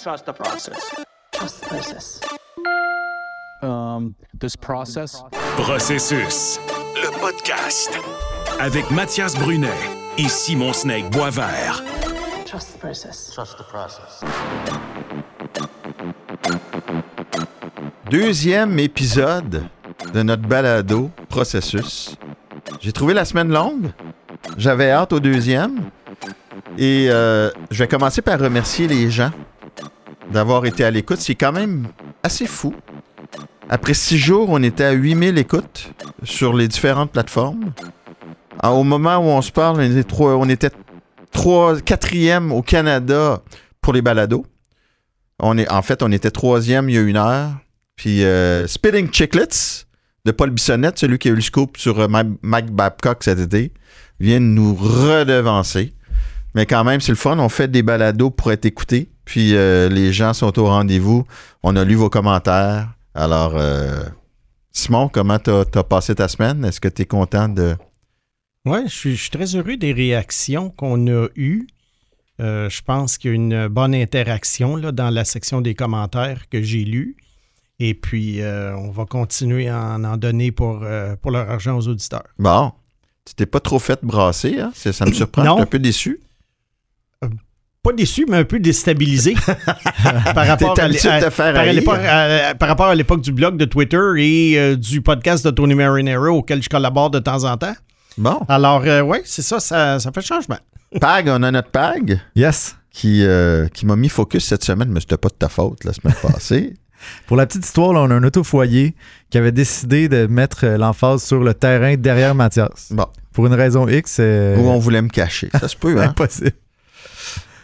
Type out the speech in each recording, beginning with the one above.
trust the process. Trust the process. Um, this process? Processus, le podcast. Avec Mathias Brunet et Simon Snake Boisvert. Trust the process. Deuxième épisode de notre balado processus. J'ai trouvé la semaine longue. J'avais hâte au deuxième. Et euh, je vais commencer par remercier les gens d'avoir été à l'écoute. C'est quand même assez fou. Après six jours, on était à 8000 écoutes sur les différentes plateformes. Ah, Au moment où on se parle, on était, trois, quatrième au Canada pour les balados. On est, en fait, on était troisième il y a une heure. Puis euh, Spitting Chicklets de Paul Bissonnette, celui qui a eu le scoop sur euh, Mike Babcock cet été, vient de nous redevancer. Mais quand même, c'est le fun. On fait des balados pour être écoutés. Puis euh, les gens sont au rendez-vous. On a lu vos commentaires. Alors, euh, Simon, comment t'as as passé ta semaine? Est-ce que tu es content de. Oui, je suis, je suis très heureux des réactions qu'on a eues. Euh, je pense qu'il y a une bonne interaction là, dans la section des commentaires que j'ai lus. Et puis, euh, on va continuer à en, en donner pour, euh, pour leur argent aux auditeurs. Bon, tu t'es pas trop fait brasser, hein? Ça me surprend. Je suis un peu déçu. Pas déçu, mais un peu déstabilisé par rapport à, par, à- rapport à l'époque du blog de Twitter et euh, du podcast de Tony Marinero auquel je collabore de temps en temps. Bon. Alors, oui, c'est ça, ça, ça fait changement. Pag, on a notre Pag Yes. qui, euh, qui m'a mis focus cette semaine, mais c'était pas de ta faute la semaine passée. Pour la petite histoire, là, on a un auto-foyer qui avait décidé de mettre euh, l'emphase sur le terrain derrière Mathias. Bon. Pour une raison X, Où on voulait me cacher. Ça se peut, hein? impossible.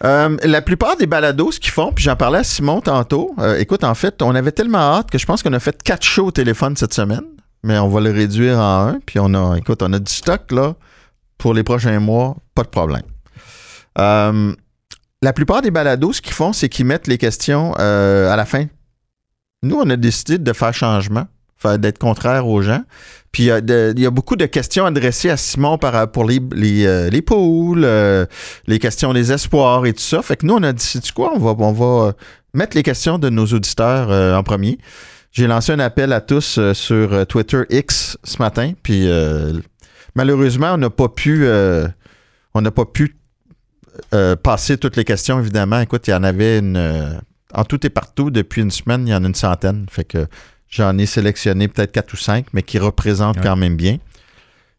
Euh, la plupart des balados, ce qu'ils font, puis j'en parlais à Simon tantôt. euh, écoute, en fait, on avait tellement hâte que je pense qu'on a fait quatre shows au téléphone cette semaine, mais on va le réduire en un. Puis on a, écoute, on a du stock là pour les prochains mois, pas de problème. Euh, la plupart des balados, ce qu'ils font, c'est qu'ils mettent les questions à la fin. Nous, on a décidé de faire changement, d'être contraire aux gens. Puis il y, a beaucoup de questions adressées à Simon par, pour les, les, euh, les poules, euh, les questions des espoirs et tout ça. Fait que nous, on a dit, quoi, on va, on va euh, mettre les questions de nos auditeurs en premier. J'ai lancé un appel à tous sur Twitter X ce matin, puis malheureusement, on n'a pas pu, n'a pas pu passer toutes les questions, évidemment. Écoute, il y en avait une, en tout et partout, depuis une semaine, il y en a une centaine. Fait que j'en ai sélectionné peut-être quatre ou cinq, mais qui représentent Ouais. quand même bien.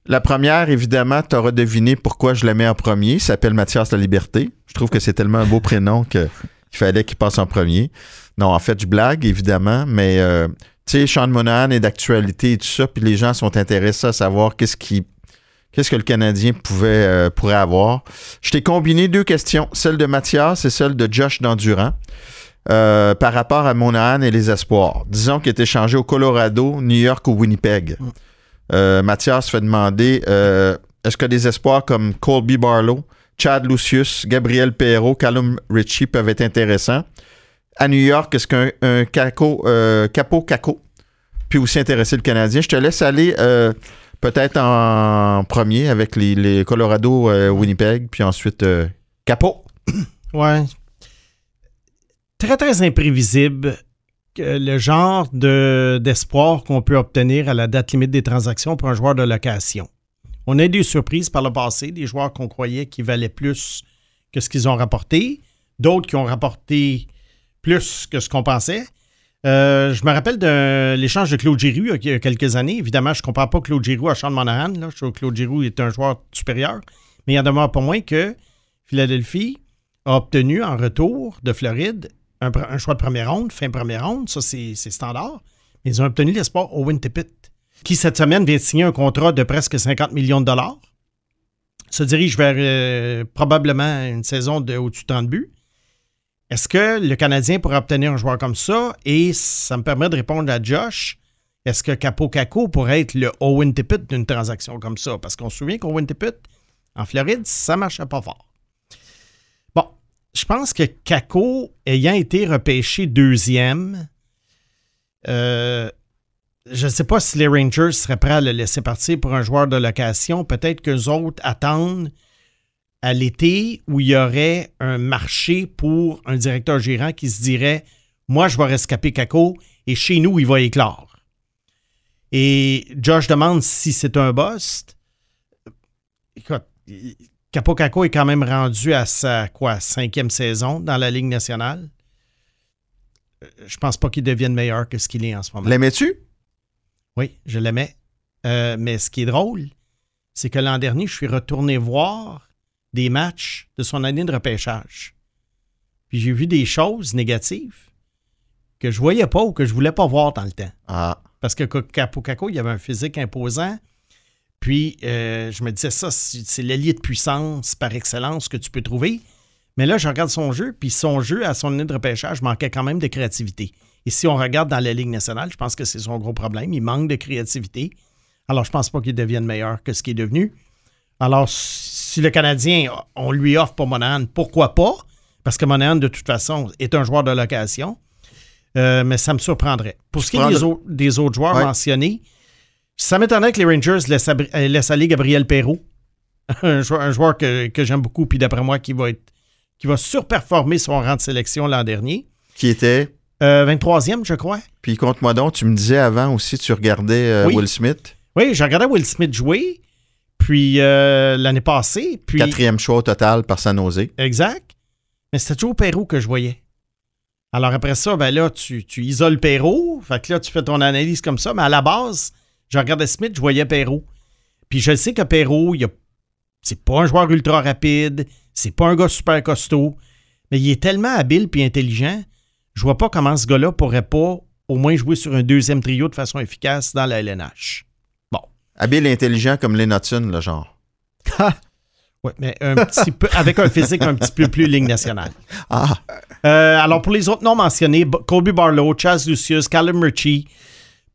La première, évidemment, tu auras deviné pourquoi je la mets en premier. Il s'appelle Mathias La Liberté. Je trouve que c'est tellement un beau prénom que- qu'il fallait qu'il passe en premier. Non, en fait, je blague, évidemment, mais euh, tu sais, Sean Monahan est d'actualité et tout ça, puis les gens sont intéressés à savoir qu'est-ce qui qu'est-ce que le Canadien pouvait, euh, pourrait avoir. Je t'ai combiné deux questions, celle de Mathias et celle de Josh Dandurand. Euh, par rapport à Monahan et les espoirs. Disons qu'il est échangé au Colorado, New York ou Winnipeg. Euh, Mathias fait demander euh, est-ce que des espoirs comme Colby Barlow, Chad Lucius, Gabriel Perrault, Callum Ritchie peuvent être intéressants? À New York, est-ce qu'un un caco, capo caco peut aussi intéresser le Canadien? Je te laisse aller peut-être en premier avec les, les Colorado, Winnipeg, puis ensuite Capo. Ouais. Très, très imprévisible le genre de, d'espoir qu'on peut obtenir à la date limite des transactions pour un joueur de location. On a eu des surprises par le passé, des joueurs qu'on croyait qui valaient plus que ce qu'ils ont rapporté, d'autres qui ont rapporté plus que ce qu'on pensait. Euh, je me rappelle de l'échange de Claude Giroux il y a quelques années. Évidemment, je ne compare pas Claude Giroux à Sean Monahan. Là. Je trouve que Claude Giroux est un joueur supérieur. Mais il en demeure pas moins que Philadelphie a obtenu en retour de Floride un, choix de première ronde, fin première ronde, ça c'est c'est standard. Mais ils ont obtenu l'espoir Owen Tippett, qui cette semaine vient de signer un contrat de presque 50 millions de dollars. Se dirige vers euh, probablement une saison de au-dessus de 30 buts. Est-ce que le Canadien pourrait obtenir un joueur comme ça? Et ça me permet de répondre à Josh. Est-ce que Capo Caco pourrait être le Owen Tippett d'une transaction comme ça? Parce qu'on se souvient qu'Owen Tippett, en Floride, ça ne marchait pas fort. Je pense que Caco, ayant été repêché deuxième, euh, je ne sais pas si les Rangers seraient prêts à le laisser partir pour un joueur de location. Peut-être qu'eux autres attendent à l'été où il y aurait un marché pour un directeur gérant qui se dirait Moi, je vais rescaper Kako et chez nous, il va éclore. Et Josh demande si c'est un bust. Écoute, Capo Kako est quand même rendu à sa quoi, cinquième saison dans la Ligue nationale? Euh, Je pense pas qu'il devienne meilleur que ce qu'il est en ce moment. L'aimais-tu? Oui, je l'aimais. Euh, mais ce qui est drôle, c'est que l'an dernier, je suis retourné voir des matchs de son année de repêchage. Puis j'ai vu des choses négatives que je voyais pas ou que je voulais pas voir dans le temps. Ah. Parce que Capo Caco, il avait un physique imposant. Puis euh, je me disais ça, c'est l'allié de puissance par excellence que tu peux trouver. Mais là, je regarde son jeu, puis son jeu à son année de repêchage manquait quand même de créativité. Et si on regarde dans la Ligue nationale, je pense que c'est son gros problème. Il manque de créativité. Alors, je pense pas qu'il devienne meilleur que ce qu'il est devenu. Alors, si le Canadien, on lui offre pour Monahan, pourquoi pas? Parce que Monahan, de toute façon, est un joueur de location. Euh, mais ça me surprendrait. Pour ce qui est des, le- au- des autres joueurs Ouais. mentionnés, ça m'étonnerait que les Rangers laissent, euh, laissent aller Gabriel Perrault, un joueur, un joueur que, que j'aime beaucoup, puis d'après moi, qui va, être, qui va surperformer son rang de sélection l'an dernier. Qui était? Euh, 23e, je crois. Puis compte-moi donc, tu me disais avant aussi, tu regardais euh, Oui. Will Smith, Oui, j'ai regardé Will Smith jouer, puis euh, l'année passée, puis... quatrième choix au total par San Jose. Exact. Mais c'était toujours Perrault que je voyais. Alors après ça, ben là, tu, tu isoles Perrault. Fait que là, tu fais ton analyse comme ça. Mais à la base, je regardais Smith, je voyais Perrault. Puis je sais que Perrault, il a- c'est pas un joueur ultra rapide. C'est pas un gars super costaud. Mais il est tellement habile puis intelligent. Je vois pas comment ce gars-là pourrait pas au moins jouer sur un deuxième trio de façon efficace dans la LNH. Habile et intelligent comme Len Hudson, le genre. Ouais, mais un petit peu, avec un physique un petit peu plus ligne nationale. Ah, Euh, alors, pour les autres noms mentionnés, Colby Barlow, Chaz Lucius, Callum Murchie,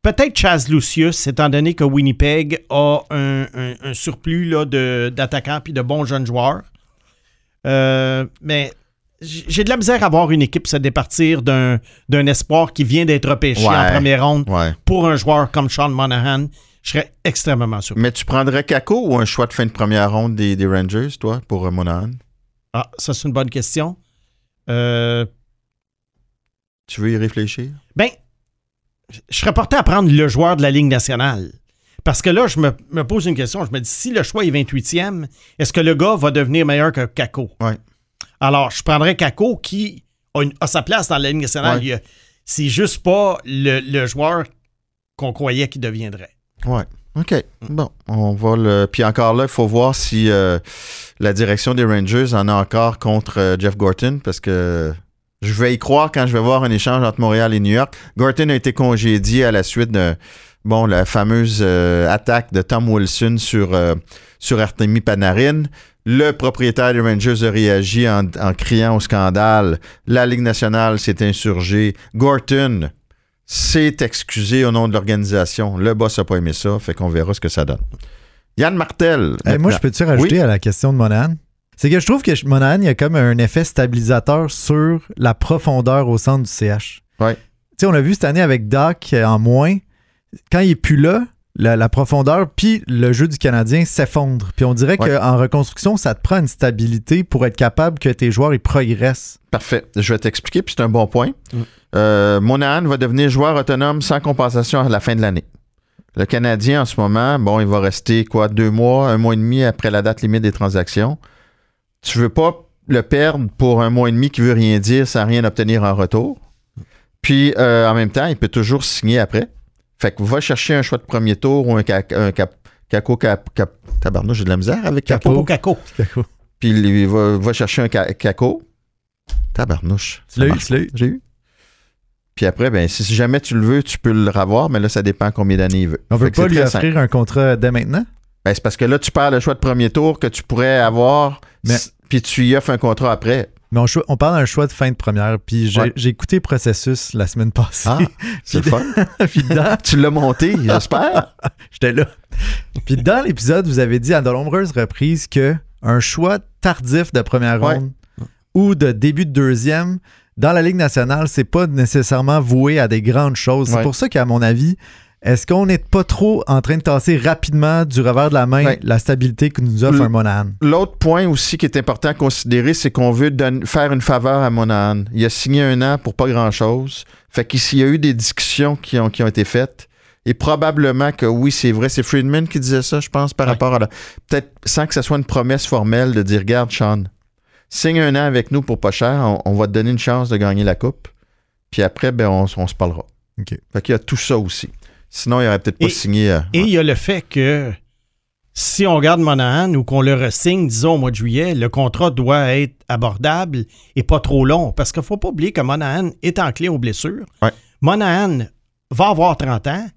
peut-être Chaz Lucius, étant donné que Winnipeg a un, un- un surplus là, de- d'attaquants puis de bons jeunes joueurs. Euh, mais j'ai de la misère à voir une équipe se départir d'un d'un espoir qui vient d'être repêché Ouais. en première ronde ouais. pour un joueur comme Sean Monahan. Je serais extrêmement surpris. Mais tu prendrais Kako ou un choix de fin de première ronde des, des Rangers, toi, pour euh, Monahan? Ah, ça, c'est une bonne question. Euh, Tu veux y réfléchir? Ben, je serais porté à prendre le joueur de la Ligue nationale. Parce que là, je me, me pose une question. Je me dis, si le choix est 28e, est-ce que le gars va devenir meilleur que Kako? Ouais. Alors, je prendrais Kako qui a, une- a sa place dans la Ligue nationale. Ouais. C'est juste pas le, le joueur qu'on croyait qu'il deviendrait. Ouais. OK. Bon, on va le. Puis encore là, il faut voir si euh, la direction des Rangers en a encore contre euh, Jeff Gorton, parce que je vais y croire quand je vais voir un échange entre Montréal et New York. Gorton a été congédié à la suite de bon, la fameuse euh, attaque de Tom Wilson sur, euh, sur Artemi Panarin. Le propriétaire des Rangers a réagi en, en criant au scandale. La Ligue nationale s'est insurgée. Gorton s'est excusé au nom de l'organisation. Le boss n'a pas aimé ça, fait qu'on verra ce que ça donne. Yann Martel. Hey, moi, je peux-tu rajouter Oui? à la question de Monahan? C'est que je trouve que Monahan, il y a comme un effet stabilisateur sur la profondeur au centre du CH. Ouais. Tu sais, on l'a vu cette année avec Doc euh, en moins. Quand il est plus là, la, la profondeur puis le jeu du Canadien s'effondre. Puis on dirait Ouais. qu'en reconstruction, ça te prend une stabilité pour être capable que tes joueurs ils progressent. Parfait. Je vais t'expliquer, puis c'est un bon point. Mm. Euh, Monahan va devenir joueur autonome sans compensation à la fin de l'année. Le Canadien, en ce moment, bon, il va rester quoi, deux mois, un mois et demi après la date limite des transactions. Tu veux pas le perdre pour un mois et demi qui veut rien dire sans rien obtenir en retour. Puis, euh, en même temps, il peut toujours signer après. Fait que va chercher un choix de premier tour ou un, ca- un cap, caco cap, cap- tabarnouche, j'ai de la misère avec capo. Pour Kako. Puis il va, va chercher un ca- caco. Tabarnouche. Tu l'as eu, tu l'as eu. J'ai eu. Puis après, ben, si si jamais tu le veux, tu peux le revoir, mais là, ça dépend combien d'années il veut. On Fait veut pas lui offrir simple. un contrat dès maintenant? Ben, c'est parce que là, tu perds le choix de premier tour que tu pourrais avoir, Mais- puis tu y offres un contrat après. Mais on, parle d'un choix de fin de première. Puis j'ai Ouais. écouté Processus la semaine passée. Ah, c'est fun. puis dedans, tu l'as monté, j'espère. J'étais là. Puis dans l'épisode, vous avez dit à de nombreuses reprises que un choix tardif de première Ouais. ronde ou de début de deuxième dans la Ligue nationale, c'est pas nécessairement voué à des grandes choses. C'est pour ça qu'à mon avis, Est-ce qu'on n'est pas trop en train de tasser rapidement du revers de la main Ouais. la stabilité que nous offre un Monahan? L'autre point aussi qui est important à considérer, c'est qu'on veut faire une faveur à Monahan. Il a signé un an pour pas grand-chose. Fait qu'ici, il y a eu des discussions qui ont, qui ont été faites. Et probablement que oui, c'est vrai. C'est Friedman qui disait ça, je pense, par Ouais. rapport à la. Peut-être sans que ce soit une promesse formelle de dire Regarde, Sean, signe un an avec nous pour pas cher, on, on va te donner une chance de gagner la Coupe. Puis après, ben, on, on se parlera. OK. Fait qu'il y a tout ça aussi. Sinon, il aurait peut-être pas Et- signé. euh, Et il y a le fait que si on garde Monahan ou qu'on le ressigne, disons au mois de juillet, le contrat doit être abordable et pas trop long. Parce qu'il ne faut pas oublier que Monahan est en clé aux blessures. Ouais. Monahan va avoir 30 ans.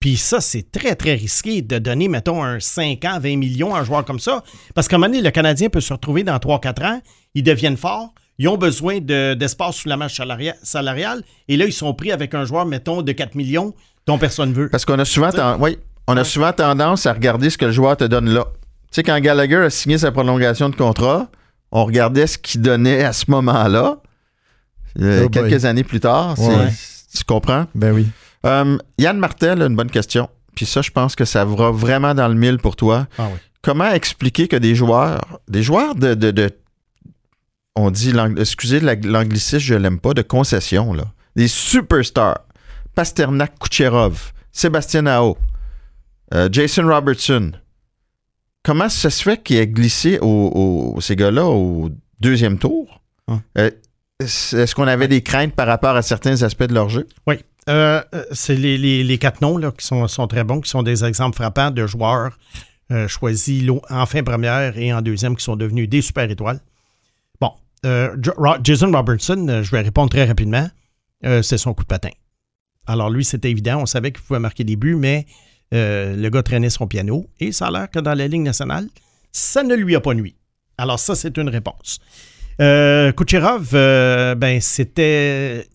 Puis ça, c'est très, très risqué de donner, mettons, un 5 ans, 20 millions à un joueur comme ça. Parce qu'à un moment donné, le Canadien peut se retrouver dans 3-4 ans, ils deviennent forts, ils ont besoin de- d'espace sous la marche salaria- salariale, et là, ils sont pris avec un joueur, mettons, de 4 millions dont personne ne veut. Parce qu'on a souvent, ten- oui, on a souvent tendance à regarder ce que le joueur te donne là. Tu sais, quand Gallagher a signé sa prolongation de contrat, on regardait ce qu'il donnait à ce moment-là. Euh, Oh quelques années plus tard, Ouais. tu comprends? Ben oui. Euh, Yann Martel a une bonne question. Puis ça, je pense que ça va vraiment dans le mille pour toi. Ah oui. Comment expliquer que des joueurs, des joueurs de, de- de- on dit, excusez la- l'anglicisme, je l'aime pas, de concession, là. Des superstars. Pasternak Kucherov, Sébastien Nao, euh, Jason Robertson. Comment ça se fait qu'il ait glissé au, au- ces gars-là au deuxième tour? Hum. Euh, Est-ce qu'on avait des craintes par rapport à certains aspects de leur jeu? Oui. Euh, c'est les, les- les quatre noms là, qui sont, sont très bons, qui sont des exemples frappants de joueurs choisis en fin première et en deuxième qui sont devenus des super étoiles. Bon, Jason Robertson, je vais répondre très rapidement, euh, c'est son coup de patin. Alors lui, c'était évident, on savait qu'il pouvait marquer des buts, mais euh, le gars traînait son piano et ça a l'air que dans la Ligue nationale, ça ne lui a pas nuit. Alors ça, c'est une réponse. Euh, Kucherov, euh, ben c'était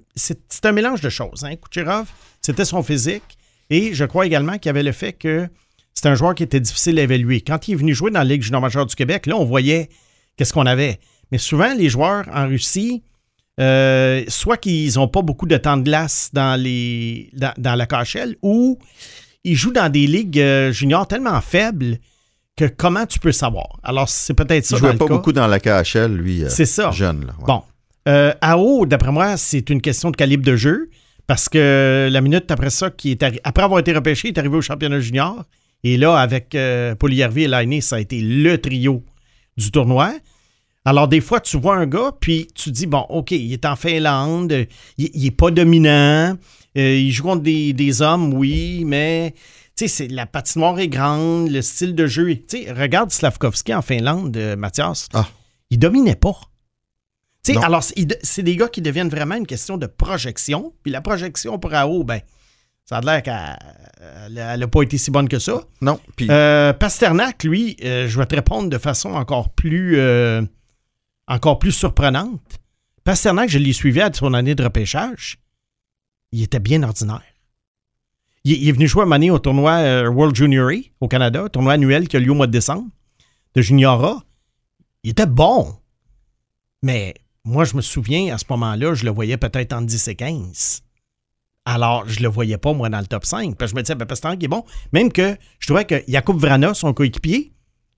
un mélange de choses. Hein. Kucherov, c'était son physique et je crois également qu'il y avait le fait que c'était un joueur qui était difficile à évaluer. Quand il est venu jouer dans la Ligue junior majeure du Québec, là, on voyait qu'est-ce qu'on avait. Mais souvent, les joueurs en Russie, euh, soit qu'ils n'ont pas beaucoup de temps de glace dans, les, dans, dans la KHL ou ils jouent dans des ligues euh, juniors tellement faibles que comment tu peux savoir? Alors, c'est peut-être ça. Il dans jouait pas cas. beaucoup dans la KHL, lui, euh, C'est ça. jeune. Là. Ouais. Bon. Euh, à haut, d'après moi, c'est une question de calibre de jeu. Parce que la minute après ça, qui est arri- après avoir été repêché, il est arrivé au championnat junior. Et là, avec euh, Poliarvi et Lainé, ça a été le trio du tournoi. Alors, des fois, tu vois un gars, puis tu dis, bon, OK, il est en Finlande, il, il est pas dominant, euh, il joue contre des, des hommes, oui, mais tu sais, c'est- la patinoire est grande, le style de jeu. est- Tu sais, regarde Slavkovski en Finlande, euh, Mathias. Ah. Il dominait pas. Tu sais, Non. alors, c'est des gars qui deviennent vraiment une question de projection. Puis la projection pour AO, ben, ça a l'air qu'elle n'a pas été si bonne que ça. Non, puis Euh, Pasternak, lui, euh, je vais te répondre de façon encore plus, euh, encore plus surprenante. Pasternak, je l'ai suivi à son année de repêchage. Il était bien ordinaire. Il, est venu jouer à Mané au tournoi euh, World Junior A au Canada, tournoi annuel qui a lieu au mois de décembre, de Junior. Il était bon. Mais moi, je me souviens, à ce moment-là, je le voyais peut-être en 10 et 15. Alors, je le voyais pas, moi, dans le top 5. Parce que je me disais, ben, Pasternak est bon. Même que je trouvais que Jakub Vrana, son coéquipier,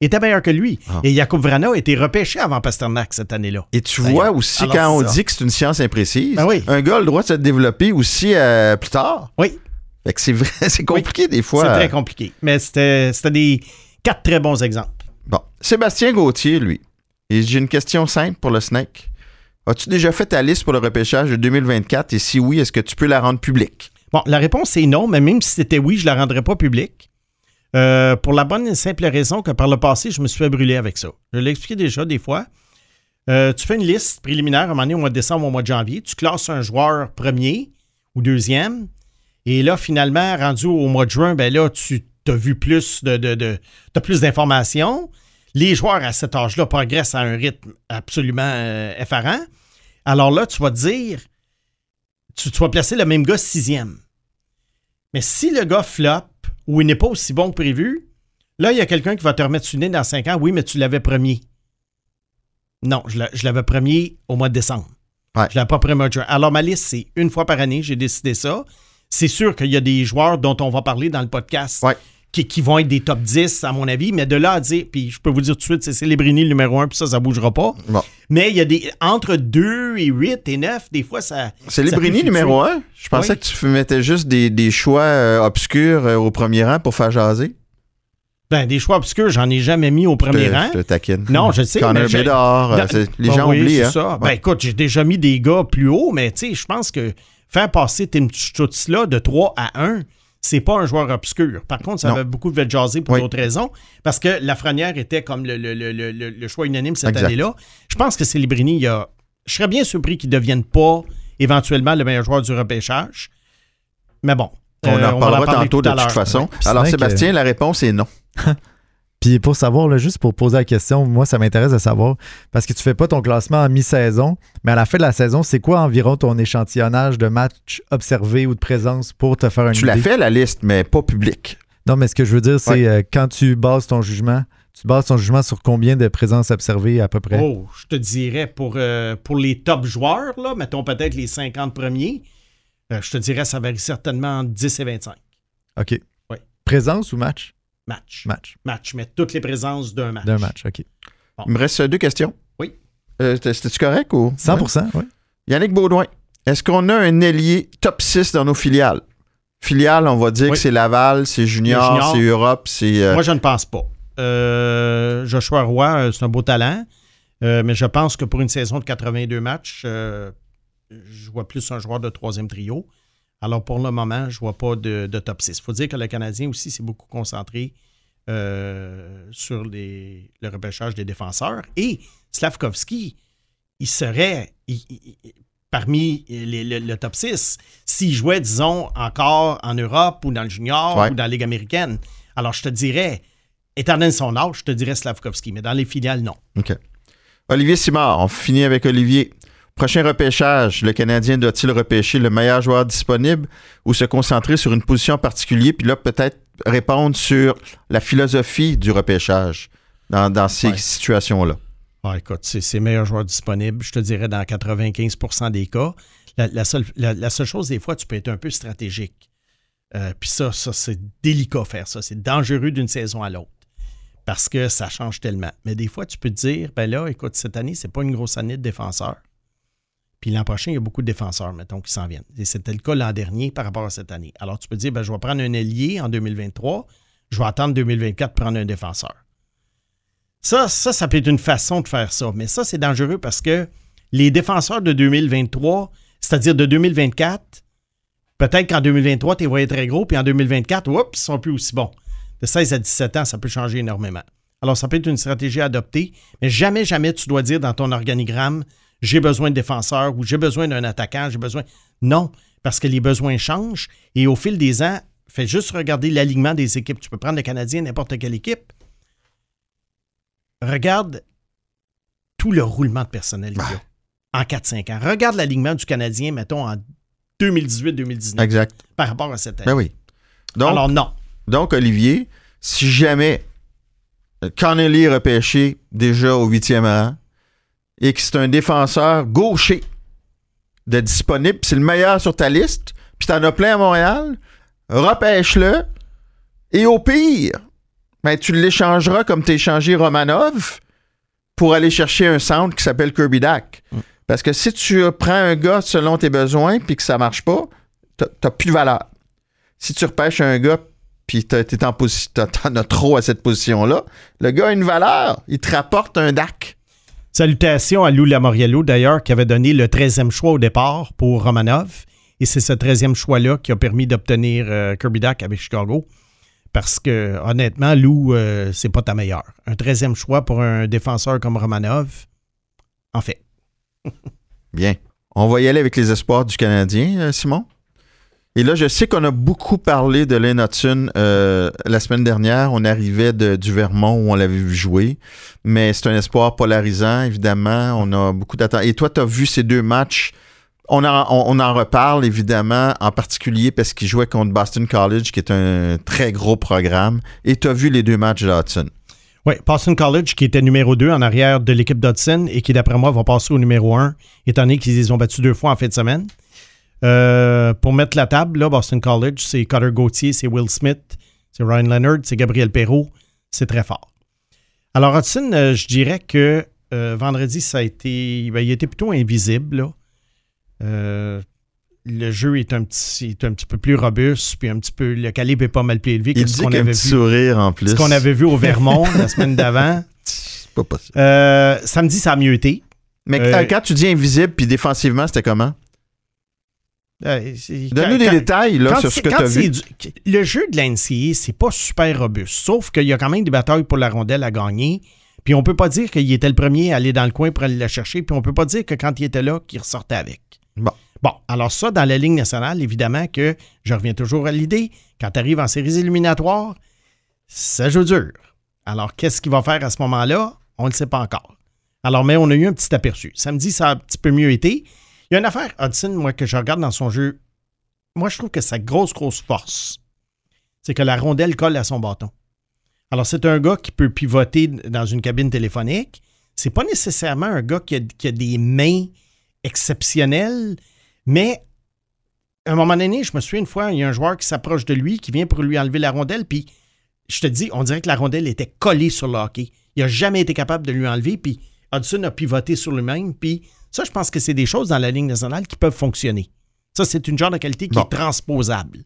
était meilleur que lui. Ah. Et Jakub Vrana a été repêché avant Pasternak cette année-là. Et tu vois aussi, Alors, quand on ça. dit que c'est une science imprécise, Ben oui. un gars a le droit de se développer aussi euh, plus tard. Oui, Fait que c'est vrai, c'est compliqué des fois. c'est très compliqué. Mais c'était c'était des quatre très bons exemples. Bon. Sébastien Gauthier, lui. Et j'ai une question simple pour le Snake. As-tu déjà fait ta liste pour le repêchage de 2024? Et si oui, est-ce que tu peux la rendre publique? Bon, la réponse est non, mais même si c'était oui, je ne la rendrais pas publique. Euh, pour la bonne et simple raison que par le passé, je me suis fait brûler avec ça. Je l'ai expliqué déjà des fois. Euh, tu fais une liste préliminaire à un moment donné au mois de décembre, au mois de janvier. Tu classes un joueur premier ou deuxième. Et là, finalement, rendu au mois de juin, ben là, tu as vu plus de, de, t'as plus d'informations. Les joueurs à cet âge-là progressent à un rythme absolument euh, effarant. Alors là, tu vas te dire, tu, tu vas placer le même gars sixième. Mais si le gars flop ou il n'est pas aussi bon que prévu, là, il y a quelqu'un qui va te remettre sur le nez dans cinq ans. Oui, mais tu l'avais premier. Non, je l'a- je l'avais premier au mois de décembre. Ouais. Je l'avais pas premier au mois de juin. Alors, ma liste, c'est une fois par année, j'ai décidé ça. C'est sûr qu'il y a des joueurs dont on va parler dans le podcast Ouais. Qui, qui vont être des top 10, à mon avis, mais de là à dire, puis je peux vous dire tout de suite, c'est Célébrini le numéro 1, puis ça, ça bougera pas. Bon. Mais il y a des. Entre 2 et 8 et 9, des fois, ça. Fluctuer. numéro un? Je pensais Oui. que tu mettais juste des, des choix euh, obscurs euh, au premier rang pour faire jaser. Ben, des choix obscurs, j'en ai jamais mis au premier Je te- rang. Je te taquine. Non, je sais, Connor Bedard, euh, les Bon, gens oui, oublient. hein. ça. Ben Ouais. écoute, j'ai déjà mis des gars plus haut, mais tu sais, je pense que faire passer Tim Stutz-là de 3 à 1, c'est pas un joueur obscur. Par contre, ça Non. avait beaucoup fait jaser pour Oui. d'autres raisons, parce que Lafrenière était comme le, le- le- le- le- le choix unanime cette année-là. Je pense que c'est Librini, il y a... je serais bien surpris qu'il ne devienne pas éventuellement le meilleur joueur du repêchage. Mais bon. On euh, en va reparlera parler tantôt tout de à toute l'heure. façon. Alors, que- Sébastien, la réponse est non. Puis pour savoir, là, juste pour poser la question, moi, ça m'intéresse de savoir, parce que tu fais pas ton classement en mi-saison, mais à la fin de la saison, c'est quoi environ ton échantillonnage de matchs observés ou de présence pour te faire une Tu l'as fait, la liste, mais pas publique. Non, mais ce que je veux dire, c'est Ouais. euh, quand tu bases ton jugement, tu bases ton jugement sur combien de présences observées à peu près? Oh, je te dirais pour, euh, pour les top joueurs, là, mettons peut-être les 50 premiers, euh, je te dirais ça varie certainement entre 10 et 25 OK. Ouais. Présence ou match? Matchs. Match. Match, mais toutes les présences d'un match. D'un match, OK. Il me reste deux questions. Oui. Euh, C'était-tu correct ou? 100 oui. Yannick Baudouin, est-ce qu'on a un ailier top 6 dans nos filiales? Filiales, on va dire Oui. que c'est Laval, c'est Junior, c'est Europe, c'est. euh, Moi, je ne pense pas. Euh, Joshua Roy, euh, c'est un beau talent, euh, mais je pense que pour une saison de 82 matchs, euh, je vois plus un joueur de troisième trio. Alors, pour le moment, je ne vois pas de, de top 6. Il faut dire que le Canadien aussi s'est beaucoup concentré euh, sur les- le repêchage des défenseurs. Et Slavkovski, il serait il- il- il- parmi les- le, le top 6 s'il jouait, disons, encore en Europe ou dans le junior Ouais. ou dans la Ligue américaine. Alors, je te dirais, étant donné son âge, je te dirais Slavkovski, mais dans les filiales, non. OK. Olivier Simard, on finit avec Olivier. Prochain repêchage, le Canadien doit-il repêcher le meilleur joueur disponible ou se concentrer sur une position en particulier, puis là, peut-être répondre sur la philosophie du repêchage dans, dans ces Ouais. situations-là? Ah, écoute, c'est c'est le meilleur joueur disponible, je te dirais dans 95% des cas. La, la seule, la- la seule chose, des fois, tu peux être un peu stratégique. Euh, Puis ça, ça c'est délicat faire ça. C'est dangereux d'une saison à l'autre. Parce que ça change tellement. Mais des fois, tu peux te dire, ben là, écoute, cette année, c'est pas une grosse année de défenseurs. Puis l'an prochain, il y a beaucoup de défenseurs, mettons, qui s'en viennent. Et c'était le cas l'an dernier par rapport à cette année. Alors, tu peux dire, ben, je vais prendre un ailier en 2023, je vais attendre 2024 pour prendre un défenseur. Ça, ça, ça peut être une façon de faire ça. Mais ça, c'est dangereux parce que les défenseurs de 2023, c'est-à-dire de 2024, peut-être qu'en 2023, tu les voyais très gros, puis en 2024, oups, ils sont plus aussi bons. De 16 à 17 ans, ça peut changer énormément. Alors, ça peut être une stratégie à adopter, mais jamais, jamais tu dois dire dans ton organigramme, j'ai besoin de défenseurs ou j'ai besoin d'un attaquant, j'ai besoin. Non, parce que les besoins changent et au fil des ans, fais juste regarder l'alignement des équipes. Tu peux prendre le Canadien, n'importe quelle équipe. Regarde tout le roulement de personnel en 4-5 ans. Regarde l'alignement du Canadien, mettons, en 2018-2019 Exact. par rapport à cette année. Ben oui. Donc, Alors non. donc, Olivier, si jamais Connelly est repêché déjà au huitième rang et que c'est un défenseur gaucher de disponible, c'est le meilleur sur ta liste, puis t'en as plein à Montréal, repêche-le, et au pire, ben, tu l'échangeras comme t'as échangé Romanov pour aller chercher un centre qui s'appelle Kirby Dak. Parce que si tu prends un gars selon tes besoins puis que ça marche pas, t'as plus de valeur. Si tu repêches un gars puis t'en as trop à cette position-là, le gars a une valeur. Il te rapporte un DAC. Salutations à Lou Lamoriello, d'ailleurs, qui avait donné le 13e choix au départ pour Romanov. Et c'est ce 13e choix-là qui a permis d'obtenir euh, Kirby Duck avec Chicago. Parce que, honnêtement, Lou, euh, c'est pas ta meilleure. Un 13e choix pour un défenseur comme Romanov, en fait. Bien. On va y aller avec les espoirs du Canadien, euh, Simon? Et là, je sais qu'on a beaucoup parlé de Lane Hudson euh, la semaine dernière. On arrivait du Vermont où on l'avait vu jouer. Mais c'est un espoir polarisant, évidemment. On a beaucoup d'attentes. Et toi, tu as vu ces deux matchs? On en, on- on en reparle, évidemment, en particulier parce qu'il jouait contre Boston College, qui est un très gros programme. Et tu as vu les deux matchs de Hudson? Oui, Boston College, qui était numéro 2 en arrière de l'équipe d'Hudson et qui, d'après moi, va passer au numéro 1, étant donné qu'ils les ont battus deux fois en fin de semaine. Euh, pour mettre la table, là, Boston College, c'est Cutter Gauthier, c'est Will Smith, c'est Ryan Leonard, c'est Gabriel Perrault. C'est très fort. Alors, Hudson, euh, je dirais que euh, vendredi, ça a été. ben, il était plutôt invisible. là. Euh, le jeu est un, petit, est un petit peu plus robuste, puis un petit peu. Le calibre est pas mal plus élevé Il que ce dit qu'on qu'un avait, petit vu, sourire en plus. ce qu'on avait vu au Vermont la semaine d'avant. C'est pas possible. Euh, samedi, ça a mieux été. Mais quand tu dis invisible, puis défensivement, c'était comment? Euh, Donne-nous des détails là, sur ce que tu as vu. du- le jeu de la NCAA, c'est pas super robuste. Sauf qu'il y a quand même des batailles pour la rondelle à gagner. Puis on peut pas dire qu'il était le premier à aller dans le coin pour aller la chercher. Puis on peut pas dire que quand il était là, qu'il ressortait avec. Bon. Bon, alors ça, dans la Ligue nationale, évidemment que je reviens toujours à l'idée, quand tu arrives en séries éliminatoires, ça joue dur. Alors, qu'est-ce qu'il va faire à ce moment-là? On ne le sait pas encore. Alors, mais on a eu un petit aperçu. Samedi, ça a un petit peu mieux été. Il y a une affaire, Hudson, moi, que je regarde dans son jeu. Moi, je trouve que sa grosse, grosse force, c'est que la rondelle colle à son bâton. Alors, c'est un gars qui peut pivoter dans une cabine téléphonique. C'est pas nécessairement un gars qui a, des mains exceptionnelles, mais à un moment donné, je me souviens une fois, il y a un joueur qui s'approche de lui, qui vient pour lui enlever la rondelle, puis je te dis, on dirait que la rondelle était collée sur le hockey. Il n'a jamais été capable de lui enlever, puis Hudson a pivoté sur lui-même, puis ça, je pense que c'est des choses dans la Ligue nationale qui peuvent fonctionner. Ça, c'est une genre de qualité qui Bon. est transposable.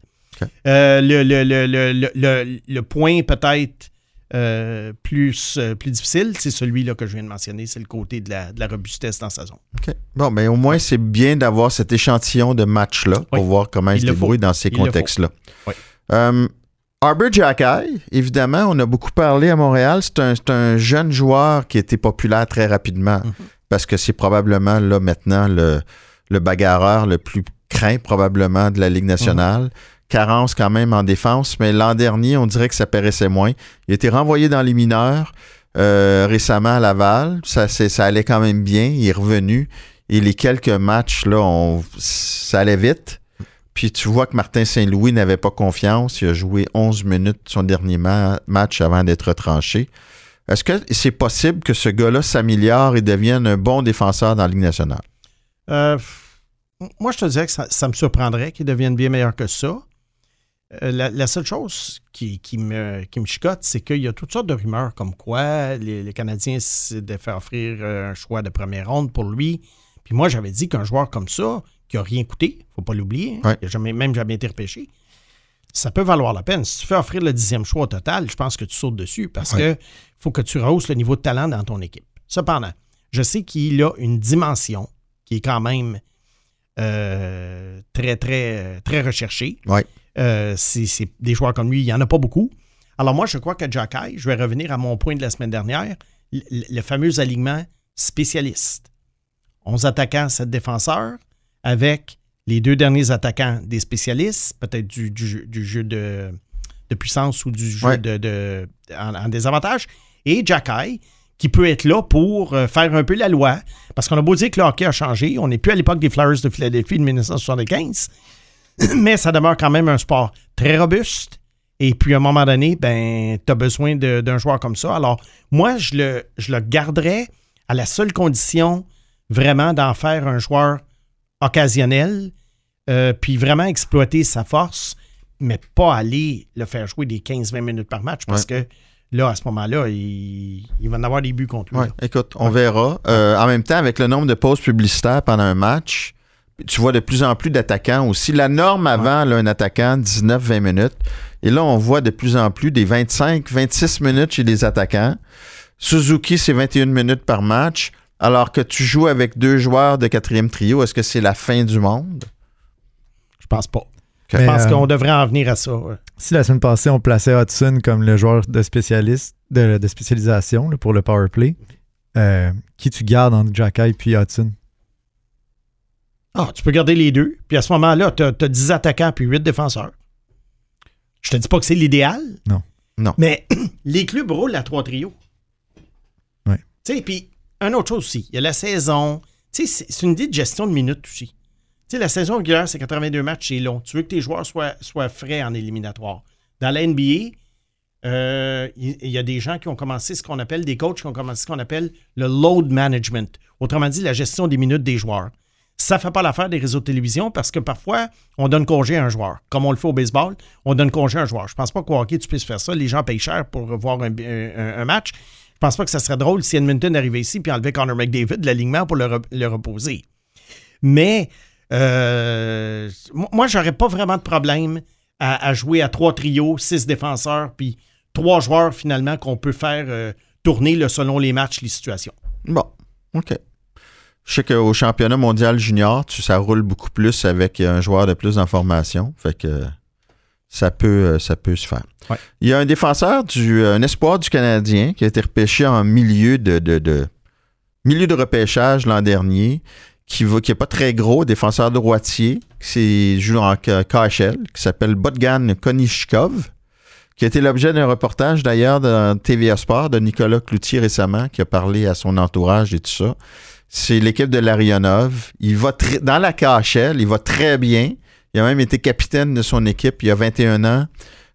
Euh, le, le- le- le- le- le- le point peut-être euh, plus, euh, plus difficile, c'est celui-là que je viens de mentionner, c'est le côté de la, de la robustesse dans sa zone. OK. Bon, mais au moins, c'est bien d'avoir cet échantillon de match-là pour voir comment il, Il se le débrouille faut. dans ces contextes-là. Oui. Arbor Jackay, évidemment, on a beaucoup parlé à Montréal. C'est un, jeune joueur qui était populaire très rapidement Mhm. parce que c'est probablement là maintenant le, le bagarreur le plus craint probablement de la Ligue nationale. Carence quand même en défense, mais l'an dernier, on dirait que ça paraissait moins. Il a été renvoyé dans les mineurs euh, récemment à Laval. Ça, allait quand même bien. Il est revenu. Et les quelques matchs, là, on- ça allait vite. Puis tu vois que Martin Saint-Louis n'avait pas confiance. Il a joué 11 minutes son dernier ma- match avant d'être tranché. Est-ce que c'est possible que ce gars-là s'améliore et devienne un bon défenseur dans la Ligue nationale? Euh, moi, je te dirais que ça, me surprendrait qu'il devienne bien meilleur que ça. Euh, la, seule chose qui, me, qui chicote, c'est qu'il y a toutes sortes de rumeurs comme quoi les, les Canadiens se de faire offrir euh, un choix de première ronde pour lui. Puis moi, j'avais dit qu'un joueur comme ça, qui n'a rien coûté, faut pas l'oublier, hein, Ouais. il n'a jamais, même jamais été repêché, ça peut valoir la peine. Si tu fais offrir le dixième choix au total, je pense que tu sautes dessus parce Ouais. que faut que tu rehausses le niveau de talent dans ton équipe. Cependant, je sais qu'il a une dimension qui est quand même euh, très, très, très recherchée. Ouais. Euh, c'est c'est des joueurs comme lui, il n'y en a pas beaucoup. Alors moi, je crois que Jacky, je vais revenir à mon point de la semaine dernière, le, le fameux alignement spécialiste. 11 attaquants, 7 défenseurs, avec les deux derniers attaquants des spécialistes, peut-être du, du jeu- du jeu de, de puissance ou du jeu Ouais. de, de- en, en désavantage, et Jacky, qui peut être là pour euh, faire un peu la loi, parce qu'on a beau dire que le hockey a changé, on n'est plus à l'époque des Flyers de Philadelphie de 1975, mais ça demeure quand même un sport très robuste. Et puis, à un moment donné, ben, tu as besoin d'un joueur comme ça. Alors, moi, je le, je le garderais à la seule condition vraiment d'en faire un joueur occasionnel, euh, puis vraiment exploiter sa force, mais pas aller le faire jouer des 15-20 minutes par match parce que là, à ce moment-là, il, il va en avoir des buts contre lui. Ouais, écoute, on verra. Euh, en même temps, avec le nombre de pauses publicitaires pendant un match, tu vois de plus en plus d'attaquants aussi. La norme avant, là, un attaquant, 19-20 minutes. Et là, on voit de plus en plus des 25-26 minutes chez les attaquants. Suzuki, c'est 21 minutes par match. Alors que tu joues avec deux joueurs de quatrième trio, est-ce que c'est la fin du monde? Je pense pas. Je pense euh, qu'on devrait en venir à ça. ouais. Si la semaine passée, on plaçait Hudson comme le joueur de spécialiste de, de spécialisation là, pour le power play, euh, qui tu gardes entre Jacky puis Hudson? Ah, tu peux garder les deux. Puis à ce moment-là, tu as, 10 attaquants puis 8 défenseurs. Je te dis pas que c'est l'idéal. Non. Non. Mais les clubs roulent à trois trios. Ouais. Tu sais, puis, une autre chose aussi, il y a la saison. C'est- une idée de gestion de minutes aussi. La saison régulière, c'est 82 matchs, c'est long. Tu veux que tes joueurs soient, frais en éliminatoire. Dans la NBA, euh, il y, a des gens qui ont commencé ce qu'on appelle, des coachs qui ont commencé ce qu'on appelle le load management. Autrement dit, la gestion des minutes des joueurs. Ça ne fait pas l'affaire des réseaux de télévision parce que parfois, on donne congé à un joueur. Comme on le fait au baseball, on donne congé à un joueur. Je pense pas qu'au hockey, tu puisses faire ça. Les gens payent cher pour voir un, un- un match. Je pense pas que ça serait drôle si Edmonton arrivait ici puis enlevait Connor McDavid de l'alignement pour le, le reposer. Mais euh, mo- moi, j'aurais pas vraiment de problème à, jouer à trois trios, six défenseurs, puis trois joueurs finalement qu'on peut faire euh, tourner selon les matchs, les situations. Bon, OK. Je sais qu'au championnat mondial junior, tu, ça roule beaucoup plus avec un joueur de plus en formation. Fait que ça peut, euh, ça peut se faire. Ouais. Il y a un défenseur, du, un espoir du Canadien qui a été repêché en milieu de, de, de- milieu de repêchage l'an dernier, qui va, qui est pas très gros, défenseur droitier, qui joue en KHL, qui s'appelle Botgan Konishkov, qui a été l'objet d'un reportage d'ailleurs dans TVA Sport de Nicolas Cloutier récemment, qui a parlé à son entourage et tout ça. C'est l'équipe de Larionov. Il va très- dans la KHL, il va très bien. Il a même été capitaine de son équipe il y a 21 ans.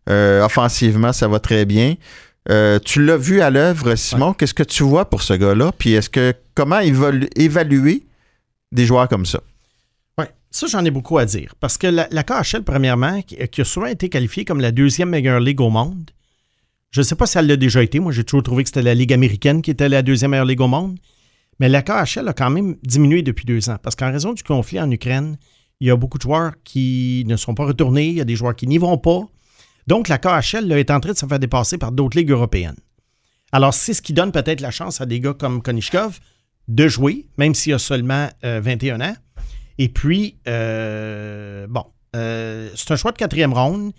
Euh, offensivement, ça va très bien. Euh, tu l'as vu à l'œuvre, Simon. Qu'est-ce que tu vois pour ce gars-là? Puis est-ce que comment évaluer des joueurs comme ça? Oui, ça, j'en ai beaucoup à dire. Parce que la, la KHL, premièrement, qui, qui a souvent été qualifiée comme la deuxième meilleure ligue au monde, je ne sais pas si elle l'a déjà été. Moi, j'ai toujours trouvé que c'était la Ligue américaine qui était la deuxième meilleure ligue au monde. Mais la KHL a quand même diminué depuis deux ans. Parce qu'en raison du conflit en Ukraine, il y a beaucoup de joueurs qui ne sont pas retournés. Il y a des joueurs qui n'y vont pas. Donc, la KHL est en train de se faire dépasser par d'autres ligues européennes. Alors, c'est ce qui donne peut-être la chance à des gars comme Konishkov de jouer, même s'il a seulement euh, 21 ans. Et puis, euh, bon, euh, c'est un choix de quatrième ronde.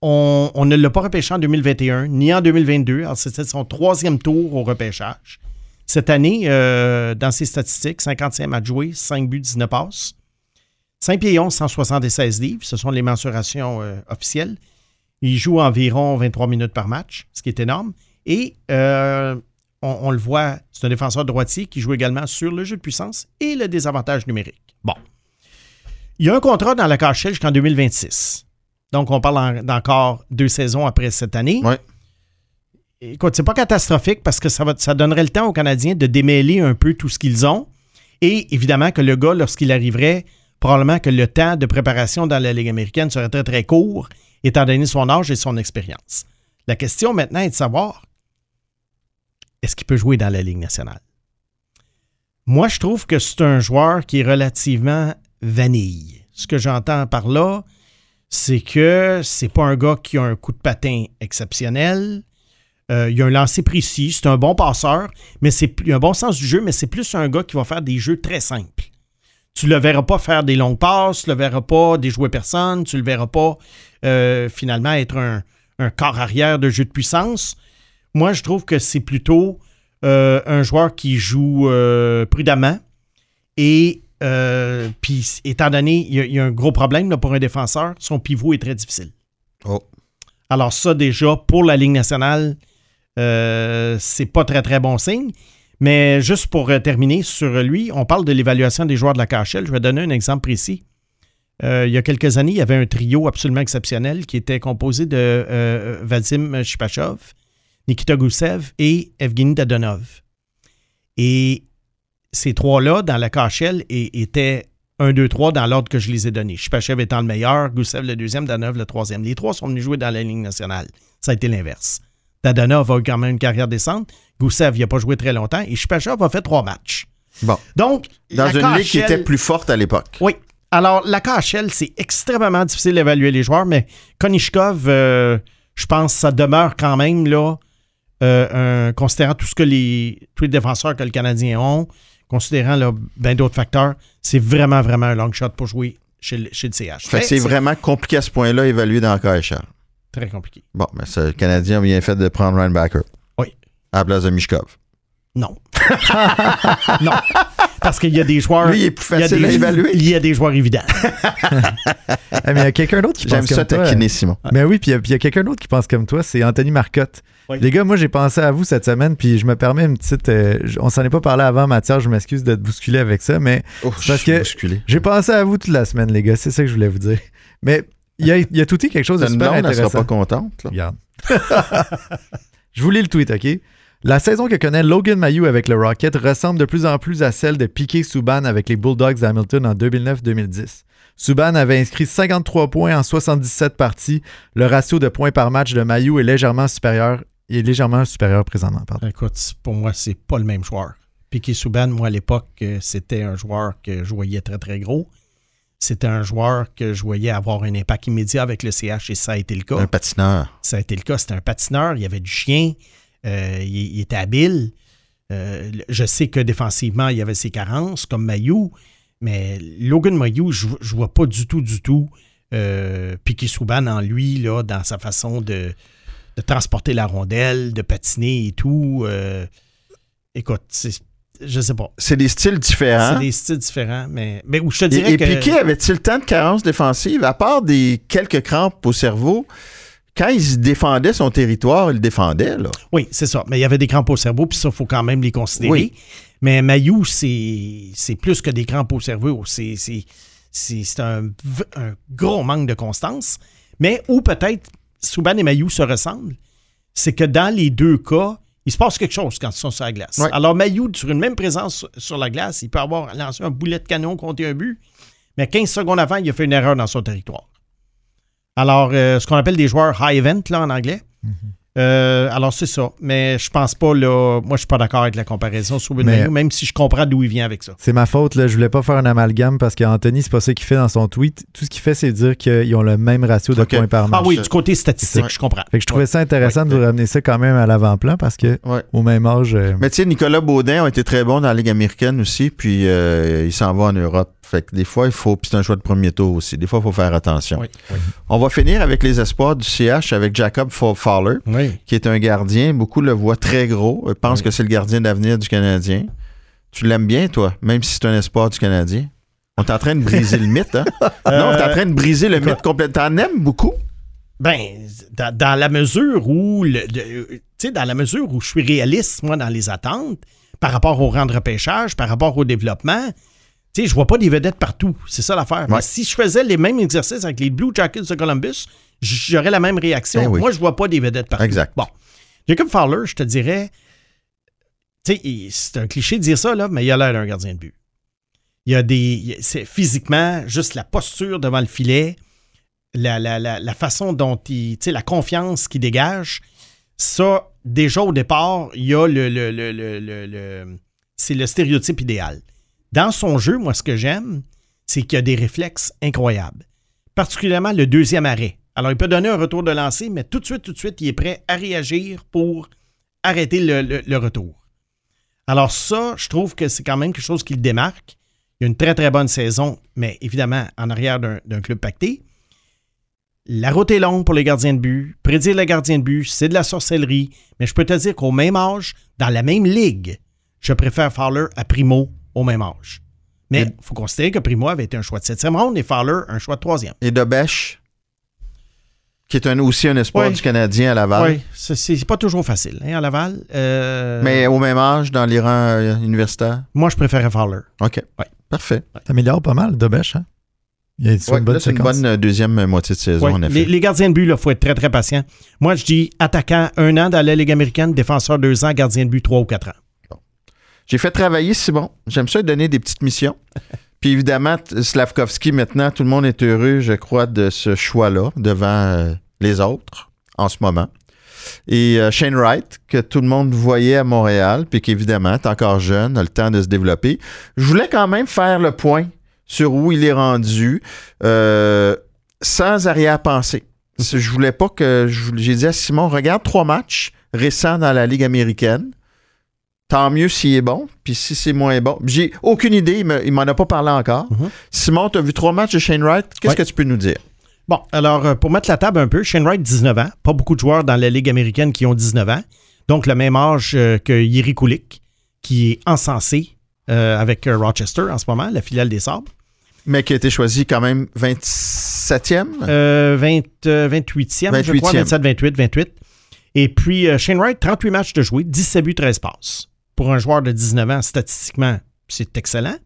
On, ne l'a pas repêché en 2021, ni en 2022. Alors, c'était son troisième tour au repêchage. Cette année, euh, dans ses statistiques, 55 matchs joués, 5 buts, 19 passes. 5 pieds 11, 176 livres. Ce sont les mensurations euh, officielles. Il joue environ 23 minutes par match, ce qui est énorme. Et euh, on, on le voit, c'est un défenseur droitier qui joue également sur le jeu de puissance et le désavantage numérique. Bon. Il y a un contrat dans la KHL jusqu'en 2026. Donc, on parle en- d'encore deux saisons après cette année. Ouais. Écoute, c'est pas catastrophique parce que ça, va, ça donnerait le temps aux Canadiens de démêler un peu tout ce qu'ils ont. Et évidemment que le gars, lorsqu'il arriverait, probablement que le temps de préparation dans la Ligue américaine serait très, très court, étant donné son âge et son expérience. La question maintenant est de savoir est-ce qu'il peut jouer dans la Ligue nationale? Moi, je trouve que c'est un joueur qui est relativement vanille. Ce que j'entends par là, c'est que c'est pas un gars qui a un coup de patin exceptionnel. Euh, il a un lancer précis, c'est un bon passeur, mais c'est un bon sens du jeu, mais c'est plus un gars qui va faire des jeux très simples. Tu le verras pas faire des longues passes, tu le verras pas déjouer personne, tu le verras pas euh, finalement être un, un corps arrière de jeu de puissance. Moi, je trouve que c'est plutôt euh, un joueur qui joue euh, prudemment et puis étant donné, il y, a- il y a un gros problème là, pour un défenseur, son pivot est très difficile. Oh. Alors ça, déjà, pour la Ligue nationale, euh, c'est pas très, très bon signe. Mais juste pour euh, terminer sur lui, on parle de l'évaluation des joueurs de la KHL. Je vais donner un exemple précis. Euh, il y a quelques années, il y avait un trio absolument exceptionnel qui était composé de euh, Vadim Shipachov, Nikita Gusev et Evgeny Dadonov. Et ces trois-là, dans la KHL, étaient 1, 2, 3 dans l'ordre que je les ai donnés. Shipachev étant le meilleur, Gusev le deuxième, Dadonov le troisième. Les trois sont venus jouer dans la Ligue nationale. Ça a été l'inverse. Dadonov a eu quand même une carrière décente. Il n'a pas joué très longtemps. Et Shipachev a fait trois matchs. Bon. Donc, Dans la une ligue qui était plus forte à l'époque. oui. Alors, la KHL, c'est extrêmement difficile d'évaluer les joueurs, mais Konishkov, euh, je pense que ça demeure quand même, là, euh, un- considérant tout ce que les, tous les défenseurs que le Canadien ont, considérant là, ben d'autres facteurs, c'est vraiment, vraiment un long shot pour jouer chez, le- chez le CH. C'est vraiment compliqué à ce point-là, évalué dans le KHL. Très compliqué. Bon, mais c'est- le Canadien a bien fait de prendre Ryan Backer. Oui. À la place de Mishkov. Non. non. Parce qu'il y a des joueurs. Lui, il est plus il y a facile des- à évaluer. Il y a des joueurs évidents. Ah, mais il y a quelqu'un d'autre qui J'aime pense ça comme toi. taquiner Simon. Mais oui, puis il y a- puis il y a, quelqu'un d'autre qui pense comme toi, c'est Anthony Marcotte. Oui. Les gars, moi j'ai pensé à vous cette semaine, puis je me permets une petite. euh, on s'en est pas parlé avant, Mathias, je m'excuse de te bousculer avec ça, mais Oh, parce je suis que- bousculé. j'ai pensé à vous toute la semaine, les gars, c'est ça que je voulais vous dire. Mais il y a, il y a tout dit quelque chose de une super blonde, elle sera intéressant. pas contente. là. Regarde. je vous lis le tweet, OK? La saison que connaît Logan Mayou avec le Rocket ressemble de plus en plus à celle de Piquet Souban avec les Bulldogs d'Hamilton en 2009-2010. Souban avait inscrit 53 points en 77 parties. Le ratio de points par match de Mayou est légèrement supérieur, est légèrement supérieur présentement. pardon. Écoute, pour moi, c'est pas le même joueur. Piquet Souban, moi, à l'époque, euh, c'était un joueur que je voyais très, très gros. C'était un joueur que je voyais avoir un impact immédiat avec le CH et ça a été le cas. Un patineur. Ça a été le cas. C'était un patineur, il y avait du chien, euh, il, il était habile. Euh, je sais que défensivement, il y avait ses carences, comme Mayou, mais Logan Mayou, je ne vois pas du tout, du tout euh, Piquet Souban en lui, là, dans sa façon de, de transporter la rondelle, de patiner et tout. Euh, écoute, c'est- je sais pas. C'est des styles différents. C'est des styles différents, mais, mais où je te Et, dirais et que... Piquet avait-il tant de carences défensives, à part des quelques crampes au cerveau, quand il défendait son territoire, il le défendait, là. Oui, c'est ça. Mais il y avait des crampes au cerveau, puis ça, il faut quand même les considérer. Oui. Mais Mayou, c'est c'est plus que des crampes au cerveau. C'est un, un gros manque de constance. Mais où peut-être Souban et Mayou se ressemblent, c'est que dans les deux cas, il se passe quelque chose quand ils sont sur la glace. Ouais. Alors, Mayou, sur une même présence sur la glace, il peut avoir lancé un boulet de canon, compté un but, mais 15 secondes avant, il a fait une erreur dans son territoire. Alors, euh, ce qu'on appelle des joueurs high event, là, en anglais. Euh, alors, c'est ça. Mais je pense pas, là. Moi, je suis pas d'accord avec la comparaison sur même si je comprends d'où il vient avec ça. C'est ma faute, là. je voulais pas faire un amalgame parce qu'Anthony, c'est pas ça qu'il fait dans son tweet. Tout ce qu'il fait, c'est dire qu'ils ont le même ratio de points par match. Ah oui, du côté statistique, Ouais. je comprends. Fait que je trouvais ça intéressant Ouais. de vous ramener ça quand même à l'avant-plan parce que Ouais. au même âge. euh, Mais tu sais, Nicolas Baudin a été très bon dans la Ligue américaine aussi, puis euh, il s'en va en Europe. Fait que des fois, il faut. Puis c'est un choix de premier tour aussi. Des fois, il faut faire attention. Oui, oui. On va finir avec les espoirs du CH avec Jacob Fowler, Oui. qui est un gardien. Beaucoup le voient très gros. Pensent que c'est le gardien d'avenir du Canadien. Tu l'aimes bien, toi, même si c'est un espoir du Canadien? On est en train de briser le mythe, hein? Non, on est en train de briser le mythe complètement. T'en aimes beaucoup? Ben, dans, dans la mesure où, le, dans la mesure où je suis réaliste, moi, dans les attentes, par rapport au rang de repêchage, par rapport au développement, tu sais, je vois pas des vedettes partout. C'est ça l'affaire. Mais si je faisais les mêmes exercices avec les Blue Jackets de Columbus, j'aurais la même réaction. Ben oui. Moi, je vois pas des vedettes partout. Exact. Bon. Jacob Fowler, je te dirais, tu sais, c'est un cliché de dire ça, là, mais il a l'air d'un gardien de but. Il y a des. C'est physiquement, juste la posture devant le filet, la, la- la- la façon dont il. Tu sais, la confiance qu'il dégage. Ça, déjà au départ, il y a le. le- le- le- le- le- c'est le stéréotype idéal. Dans son jeu, moi, ce que j'aime, c'est qu'il a des réflexes incroyables. Particulièrement le deuxième arrêt. Alors, il peut donner un retour de lancer, mais tout de suite, tout de suite, il est prêt à réagir pour arrêter le, retour. Alors, ça, je trouve que c'est quand même quelque chose qui le démarque. Il a une très, très bonne saison, mais évidemment, en arrière d'un d'un club pacté. La route est longue pour les gardiens de but. Prédire le gardien de but, c'est de la sorcellerie. Mais je peux te dire qu'au même âge, dans la même ligue, je préfère Fowler à Primo au même âge. Mais il faut considérer que Primo avait été un choix de septième ronde et Fowler un choix de troisième. Et Dobesch, qui est un- aussi un espoir Oui. du Canadien à Laval. Oui, c'est- pas toujours facile hein, à Laval. Euh, Mais au même âge, dans les rangs euh, universitaires. moi, je préférais Fowler. OK. Ouais. Parfait. T'améliores pas mal, Dobesch. Hein? Il y a une bonne là, c'est une séquence. bonne deuxième moitié de saison, Ouais, en effet. les, les gardiens de but, il faut être très, très patient. Moi, je dis attaquant un an dans la Ligue américaine, défenseur deux ans, gardien de but trois ou quatre ans. J'ai fait travailler Simon. J'aime ça donner des petites missions. Puis évidemment, Slavkovski, maintenant, tout le monde est heureux, je crois, de ce choix-là devant euh, les autres en ce moment. Et euh, Shane Wright, que tout le monde voyait à Montréal, puis qu'évidemment, est encore jeune, a le temps de se développer. Je voulais quand même faire le point sur où il est rendu euh, sans arrière-pensée. Je voulais pas que. J'ai dit à Simon, regarde trois matchs récents dans la Ligue américaine. Tant mieux s'il est bon, puis si c'est moins bon. J'ai aucune idée, il me- il m'en a pas parlé encore. Mhm. Simon, tu as vu trois matchs de Shane Wright? Qu'est-ce Ouais. que tu peux nous dire? Bon, alors, euh, pour mettre la table un peu, Shane Wright, 19 ans. Pas beaucoup de joueurs dans la Ligue américaine qui ont 19 ans. Donc, le même âge euh, que Yeri Kulik, qui est encensé euh, avec Rochester en ce moment, la filiale des Sabres. Mais qui a été choisi quand même 27e. Euh, 20, euh, 28e, je crois, 28e. 27, 28, 28. Et puis, Shane Wright, 38 matchs de jouer, 17 buts, 13 passes. Pour un joueur de 19 ans, statistiquement, c'est excellent.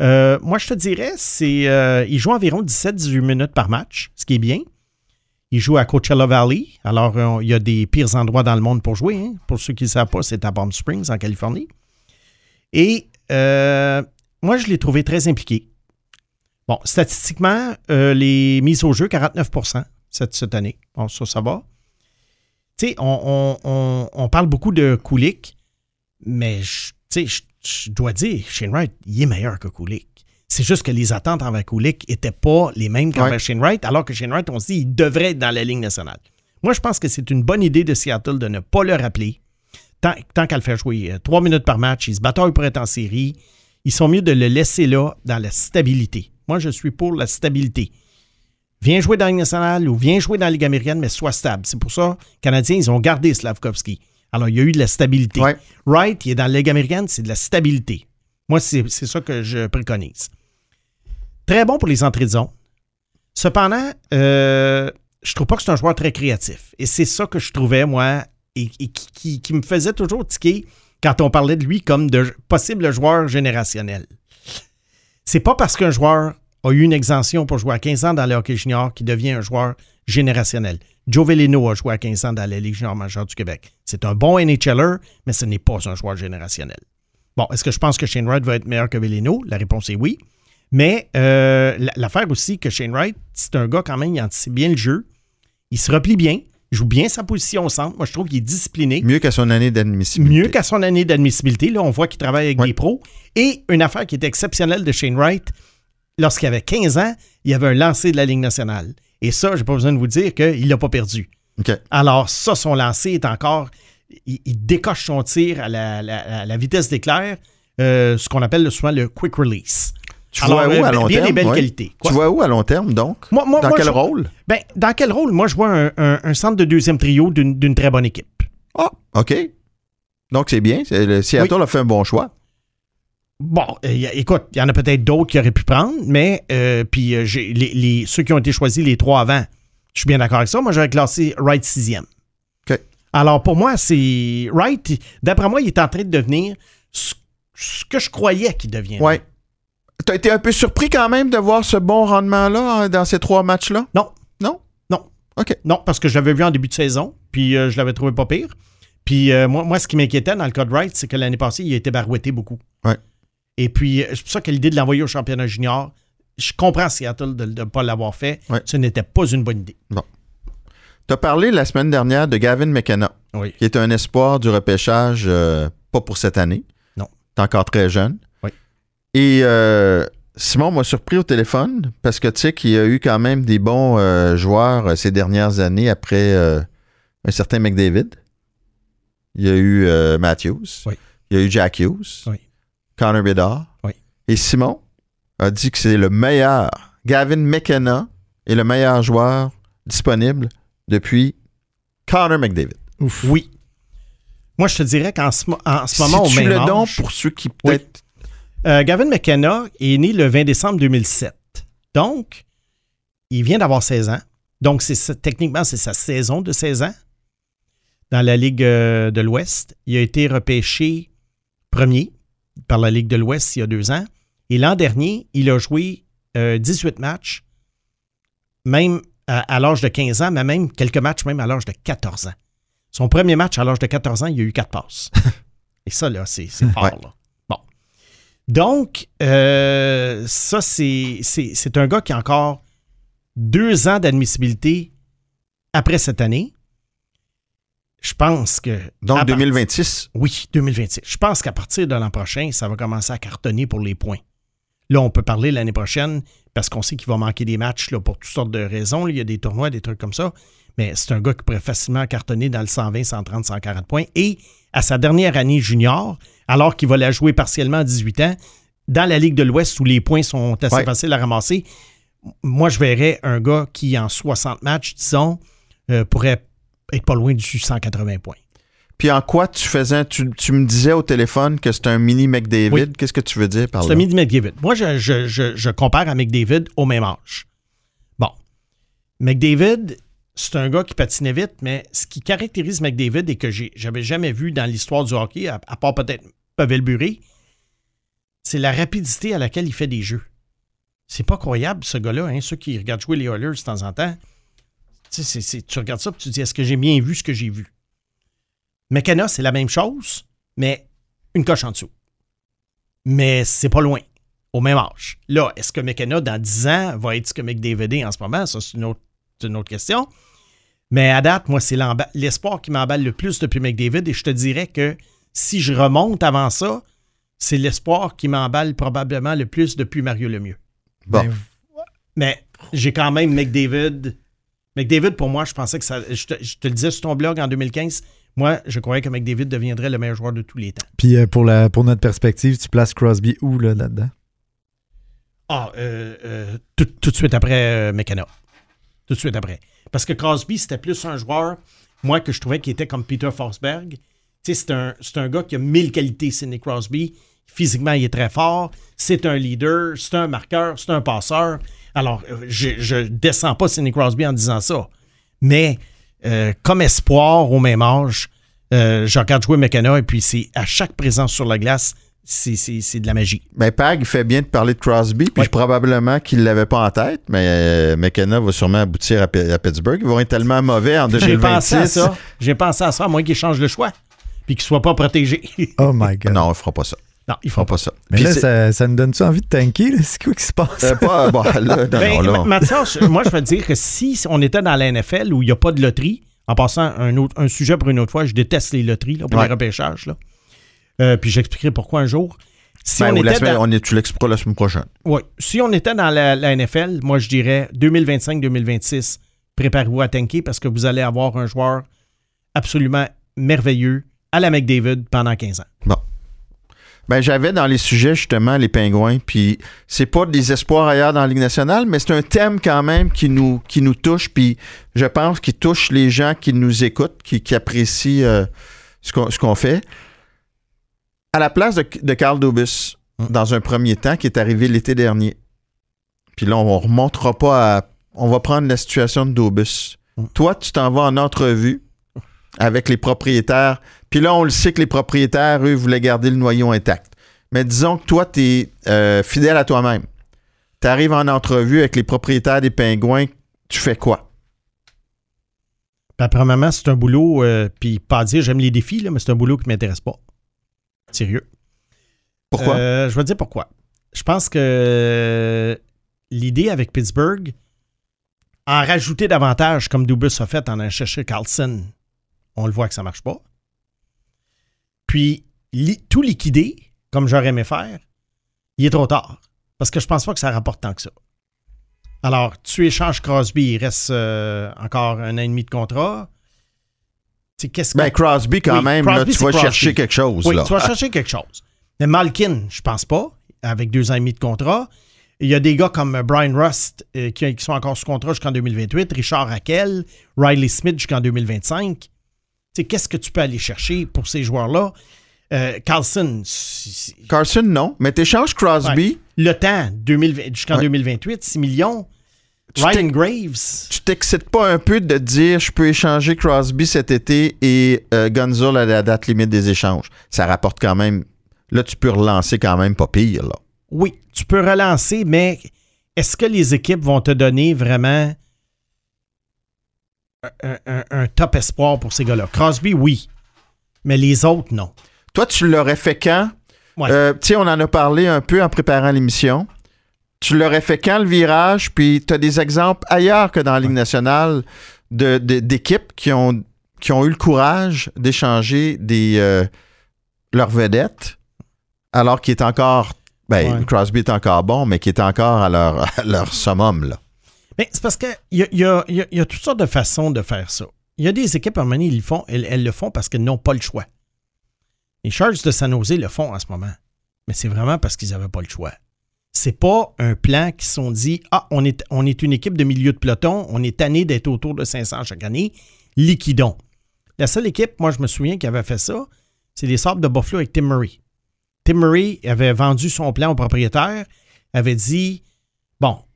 Euh, moi, je te dirais, c'est euh, il joue environ 17-18 minutes par match, ce qui est bien. Il joue à Coachella Valley. Alors, euh, il y a des pires endroits dans le monde pour jouer. hein. Pour ceux qui ne savent pas, c'est à Palm Springs, en Californie. Et moi, je l'ai trouvé très impliqué. Bon, statistiquement, les mises au jeu, 49 cette, cette année. Bon, ça, ça va. Tu sais, on, on- on- on parle beaucoup de Kulik, mais je- je je dois dire, Shane Wright, il est meilleur que Kulik. C'est juste que les attentes envers Kulik n'étaient pas les mêmes qu'envers Ouais. Shane Wright, alors que Shane Wright, on se dit, il devrait être dans la Ligue nationale. Moi, je pense que c'est une bonne idée de Seattle de ne pas le rappeler. Tant, tant qu'à le faire jouer euh, trois minutes par match, il se bataille pour être en série. Ils sont mieux de le laisser là dans la stabilité. Moi, je suis pour la stabilité. Viens jouer dans la Ligue nationale ou viens jouer dans la Ligue américaine, mais sois stable. C'est pour ça, les Canadiens, ils ont gardé Slavkovski. Alors, il y a eu de la stabilité. Ouais. Wright, il est dans la Ligue américaine, c'est de la stabilité. Moi, c'est c'est ça que je préconise. Très bon pour les entrées de zone. Cependant, euh, je trouve pas que c'est un joueur très créatif. Et c'est ça que je trouvais, moi, et, et qui, qui- qui me faisait toujours tiquer quand on parlait de lui comme de possible joueur générationnel. C'est pas parce qu'un joueur a eu une exemption pour jouer à 15 ans dans le hockey junior qu'il devient un joueur générationnel. Joe Veleno a joué à 15 ans dans la Ligue junior majeure du Québec. C'est un bon NHLer, mais ce n'est pas un joueur générationnel. Bon, est-ce que je pense que Shane Wright va être meilleur que Veleno? La réponse est oui. Mais euh, l'affaire aussi que Shane Wright, c'est un gars quand même, il anticipe bien le jeu. Il se replie bien. Il joue bien sa position au centre. Moi, je trouve qu'il est discipliné. Mieux qu'à son année d'admissibilité. Mieux qu'à son année d'admissibilité. Là, on voit qu'il travaille avec Ouais. des pros. Et une affaire qui est exceptionnelle de Shane Wright, lorsqu'il avait 15 ans, il avait un lancer de la Ligue nationale. Et ça, j'ai pas besoin de vous dire qu'il l'a pas perdu. Alors, ça, son lancer est encore. Il, il décoche son tir à la, la- à la vitesse d'éclair, euh, ce qu'on appelle souvent le quick release. Tu Alors, vois où euh, à long bien terme? des belles ouais? qualités. Quoi? Tu vois où à long terme, donc? Moi- moi- Dans moi, quel je- rôle? Ben, dans quel rôle? Moi, je vois un, un- un centre de deuxième trio d'une très bonne équipe. Ah, OK. Donc, c'est bien. Le Seattle a fait un bon choix. Bon, euh, écoute, il y en a peut-être d'autres qui auraient pu prendre, mais euh, puis euh, les, les- ceux qui ont été choisis les trois avant, je suis bien d'accord avec ça. Moi, j'aurais classé Wright sixième. OK. Alors, pour moi, c'est Wright, d'après moi, il est en train de devenir ce, ce que je croyais qu'il deviendrait. Ouais. T'as été un peu surpris quand même de voir ce bon rendement-là hein, dans ces trois matchs-là? Non, Non? Non. OK. non, parce que je l'avais vu en début de saison, puis je l'avais trouvé pas pire. Puis moi, moi, ce qui m'inquiétait dans le cas de Wright, c'est que l'année passée, il a été barouetté beaucoup. Ouais. Et puis, euh, c'est pour ça que l'idée de l'envoyer au championnat junior, je comprends Seattle de ne pas l'avoir fait. Ce n'était pas une bonne idée. Tu as parlé la semaine dernière de Gavin McKenna, Oui. qui est un espoir du repêchage, euh, pas pour cette année. Non. Tu encore très jeune. Oui. Et euh, Simon m'a surpris au téléphone parce que tu sais qu'il y a eu quand même des bons euh, joueurs ces dernières années après un certain McDavid. Il y a eu Matthews. Oui. Il y a eu Jack Hughes. Oui. Connor Bedard. Oui. Et Simon a dit que c'est le meilleur. Gavin McKenna est le meilleur joueur disponible depuis Connor McDavid. Oui. Moi, je te dirais qu'en ce, mo- en ce moment, au Si tu même le don âge, pour ceux qui peut-être. euh, Gavin McKenna est né le 20 décembre 2007. Donc, il vient d'avoir 16 ans. Donc, c'est techniquement, c'est sa saison de 16 ans dans la Ligue euh, de l'Ouest. Il a été repêché premier par la Ligue de l'Ouest il y a deux ans. Et l'an dernier, il a joué euh, 18 matchs, même à, à l'âge de 15 ans, mais même quelques matchs même à l'âge de 14 ans. Son premier match à l'âge de 14 ans, il a eu quatre passes. Et ça, là, c'est fort. Ouais. Là. Bon. Donc, euh, ça, c'est c'est- c'est un gars qui a encore deux ans d'admissibilité après cette année. Je pense que. Donc à part- 2026. oui, 2026. Je pense qu'à partir de l'an prochain, ça va commencer à cartonner pour les points. Là, on peut parler l'année prochaine parce qu'on sait qu'il va manquer des matchs là, pour toutes sortes de raisons. Il y a des tournois, des trucs comme ça. Mais c'est un gars qui pourrait facilement cartonner dans le 120, 130, 140 points. Et à sa dernière année junior, alors qu'il va la jouer partiellement à 18 ans, dans la Ligue de l'Ouest où les points sont assez Ouais. faciles à ramasser, moi, je verrais un gars qui, en 60 matchs, disons, euh, pourrait être pas loin du 180 points. Puis en quoi tu faisais. Tu, tu me disais au téléphone que c'est un mini McDavid. Oui. Qu'est-ce que tu veux dire par C'est là? un midi McDavid. Moi, je, je- je- je compare à McDavid au même âge. Bon. McDavid, c'est un gars qui patinait vite, mais ce qui caractérise McDavid et que j'avais jamais vu dans l'histoire du hockey, à, à part peut-être Pavel Buré, c'est la rapidité à laquelle il fait des jeux. C'est pas croyable, ce gars-là. Hein? Ceux qui regardent jouer les Oilers de temps en temps, Tu, sais, c'est- c'est- tu regardes ça et tu dis est-ce que j'ai bien vu ce que j'ai vu? McKenna, c'est la même chose, mais une coche en dessous. Mais c'est pas loin, au même âge. Là, est-ce que McKenna, dans 10 ans, va être ce que McDavid est en ce moment? Ça, c'est une autre, c'est une autre question. Mais à date, moi, c'est l'espoir qui m'emballe le plus depuis McDavid. Et je te dirais que si je remonte avant ça, c'est l'espoir qui m'emballe probablement le plus depuis Mario Lemieux. Bon. Ben, Mais j'ai quand même McDavid. McDavid, pour moi, je pensais que ça. Je te, je te le disais sur ton blog en 2015. Moi, je croyais que McDavid deviendrait le meilleur joueur de tous les temps. Puis euh, pour, la, pour notre perspective, tu places Crosby où là, là-dedans? Ah, euh, euh, tout, tout de suite après euh, McKenna. Tout de suite après. Parce que Crosby, c'était plus un joueur, moi, que je trouvais qui était comme Peter Forsberg. Tu sais, c'est un, c'est un gars qui a mille qualités, Sidney Crosby. Physiquement, il est très fort. C'est un leader, c'est un marqueur, c'est un passeur. Alors, euh, je, je descends pas Sidney Crosby en disant ça. Mais euh, comme espoir au même âge, euh, je regarde jouer McKenna et puis c'est à chaque présence sur la glace, c'est, c'est- c'est de la magie. Ben, Pag, il fait bien de parler de Crosby, puis Ouais. probablement qu'il ne l'avait pas en tête, mais euh, McKenna va sûrement aboutir à, P- à Pittsburgh. Ils vont être tellement mauvais en J'ai 2026. pensé à ça. J'ai pensé à ça, à moins qu'il change le choix. Puis qu'il soit pas protégé. Oh my God. Non, il ne fera pas ça. Non, il Il faut fera pas. pas ça. Mais Puis là, ça, ça nous donne-tu envie de tanker? C'est quoi qui se passe? euh, pas, bon, là, non, Ben, non, là, Ma- Mathias, je- moi, je veux dire que si on était dans la NFL où il n'y a pas de loterie, en passant un, autre, un sujet pour une autre fois, je déteste les loteries là, pour Ouais. les repêchages. Là. Euh, puis j'expliquerai pourquoi un jour. Si, ben, on était semaine- dans, on est, tu l'expliqueras la semaine prochaine. ouais, si on était dans la, la NFL, moi, je dirais 2025-2026, préparez-vous à tanker parce que vous allez avoir un joueur absolument merveilleux à la McDavid pendant 15 ans. Bon. Ben, j'avais dans les sujets, justement, les pingouins, puis c'est pas des espoirs ailleurs dans la Ligue nationale, mais c'est un thème quand même qui nous, qui nous touche, puis je pense qu'il touche les gens qui nous écoutent, qui, qui apprécient euh, ce qu'on fait. À la place de, de Carl Dobus, dans un premier temps, qui est arrivé l'été dernier, puis là, on remontera pas à... On va prendre la situation de Dobus. Toi, tu t'en vas en entrevue avec les propriétaires puis là, on le sait que les propriétaires, eux, voulaient garder le noyau intact. Mais disons que toi, tu es fidèle à toi-même. Tu arrives en entrevue avec les propriétaires des pingouins, tu fais quoi? Ben, premièrement, c'est un boulot, euh, puis pas dire j'aime les défis, là, mais c'est un boulot qui ne m'intéresse pas. Sérieux. Pourquoi? Euh, je vais te dire pourquoi. Je pense que euh, l'idée avec Pittsburgh, en rajouter davantage, comme Dubus a fait en allant chercher Carlson, on le voit que ça ne marche pas. Puis, li- tout liquider, comme j'aurais aimé faire, il est trop tard. Parce que je pense pas que ça rapporte tant que ça. Alors, tu échanges Crosby, il reste euh, encore un an et demi de contrat. Qu'est-ce que- ben, Crosby, quand Oui, même, Crosby, là, tu vas Crosby. chercher quelque chose. oui, là. tu vas chercher quelque chose. Mais Malkin, je pense pas, avec deux ans et demi de contrat. Il y a des gars comme Brian Rust euh, qui, qui sont encore sous contrat jusqu'en 2028, Richard Raquel, Riley Smith jusqu'en 2025. Qu'est-ce que tu peux aller chercher pour ces joueurs-là? Euh, Carlson, Carson, non. Mais tu échanges Crosby, le temps, 2020 jusqu'en Ouais. 2028, 6 millions. Tu Ryan Graves, tu t'excites pas un peu de dire je peux échanger Crosby cet été et euh, Gonzalo à la date limite des échanges? Ça rapporte quand même. Là, tu peux relancer quand même pas pire. Là. oui, tu peux relancer, mais est-ce que les équipes vont te donner vraiment un, un- un top espoir pour ces gars-là? Crosby, oui. Mais les autres, non. Toi, tu l'aurais fait quand? Ouais. Euh, tu sais, on en a parlé un peu en préparant l'émission. Tu l'aurais fait quand le virage? Puis tu as des exemples ailleurs que dans la Ligue nationale de- d'équipes qui ont, qui ont eu le courage d'échanger des euh, leurs vedettes alors qu'il est encore. Ben, Ouais. Crosby est encore bon, mais qui est encore à leur, à leur summum. Là. C'est parce qu'il y y, a, toutes sortes de façons de faire ça. Il y a des équipes, à un moment donné, ils le font, elles, le font parce qu'elles n'ont pas le choix. Les Sharks de San Jose le font en ce moment. Mais c'est vraiment parce qu'ils n'avaient pas le choix. C'est pas un plan qui sont dit Ah, on est, on est une équipe de milieu de peloton, on est tanné d'être autour de 500 chaque année, liquidons. La seule équipe, moi, je me souviens, qui avait fait ça, c'est les Sabres de Buffalo avec Tim Murray. Tim Murray avait vendu son plan au propriétaire, avait dit Bon, on-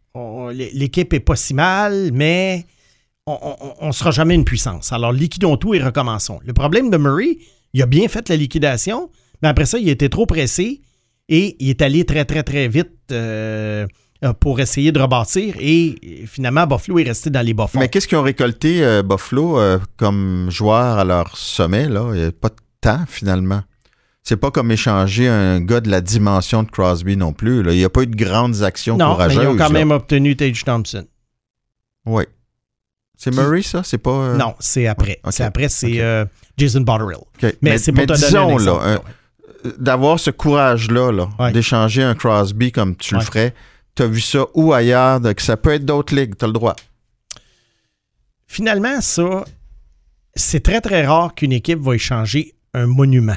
l'équipe est pas si mal, mais on ne sera jamais une puissance. Alors, liquidons tout et recommençons. Le problème de Murray, il a bien fait la liquidation, mais après ça, il était trop pressé et il est allé très, très, très vite euh, pour essayer de rebâtir. Et finalement, Buffalo est resté dans les bas. Mais qu'est-ce qu'ils ont récolté, euh, Buffalo, euh, comme joueur à leur sommet? Là? Il n'y a pas de temps, finalement. C'est pas comme échanger un gars de la dimension de Crosby non plus. là. Il n'y a pas eu de grandes actions non, mais courageuses. ils ont quand là. même obtenu Tage Thompson. Oui. C'est Murray, ça? C'est pas... euh, Non, c'est après. C'est après, c'est euh, Jason Botterill. Mais, c'est pour te donner disons, un exemple. là, un- d'avoir ce courage-là, là, Ouais. d'échanger un Crosby comme tu Ouais. le ferais, tu as vu ça où ailleurs, que ça peut être d'autres ligues, tu as le droit. Finalement, ça, c'est très, très rare qu'une équipe va échanger un monument.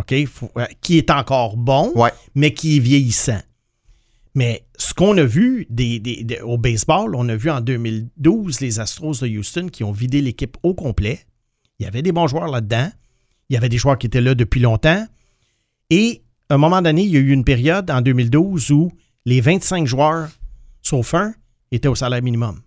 OK? Faut- euh, qui est encore bon, Ouais. mais qui est vieillissant. Mais ce qu'on a vu des- des- des- au baseball, on a vu en 2012 les Astros de Houston qui ont vidé l'équipe au complet. Il y avait des bons joueurs là-dedans. Il y avait des joueurs qui étaient là depuis longtemps. Et à un moment donné, il y a eu une période en 2012 où les 25 joueurs, sauf un, étaient au salaire minimum.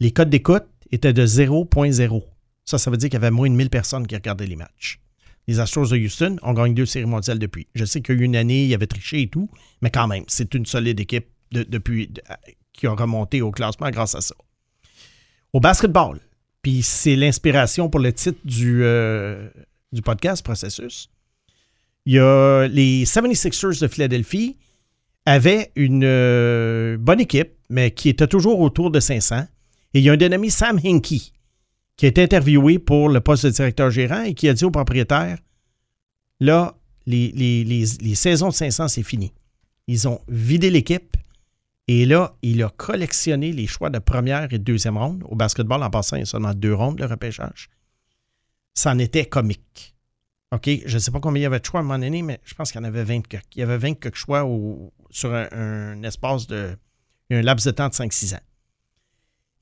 Les codes d'écoute étaient de 0.0. Ça, ça veut dire qu'il y avait moins de 1000 personnes qui regardaient les matchs. Les Astros de Houston ont gagné deux séries mondiales depuis. Je sais qu'il y a eu une année, il y avait triché et tout, mais quand même, c'est une solide équipe de- depuis, de- qui a remonté au classement grâce à ça. Au basketball, puis c'est l'inspiration pour le titre du, euh, du podcast Processus. Il y a les 76ers de Philadelphie avaient une euh, bonne équipe, mais qui était toujours autour de 500. Et il y a un dénommé Sam Hinkie qui a été interviewé pour le poste de directeur gérant et qui a dit au propriétaire Là, les, saisons de 500, c'est fini. Ils ont vidé l'équipe et là, il a collectionné les choix de première et de deuxième ronde. Au basketball, en passant, il y a seulement deux rondes de repêchage. Ça en était comique. OK? Je ne sais pas combien il y avait de choix à un moment donné, mais je pense qu'il y en avait 20 quelques. Il y avait 20 quelques choix sur un, un espace de. un laps de temps de 5-6 ans.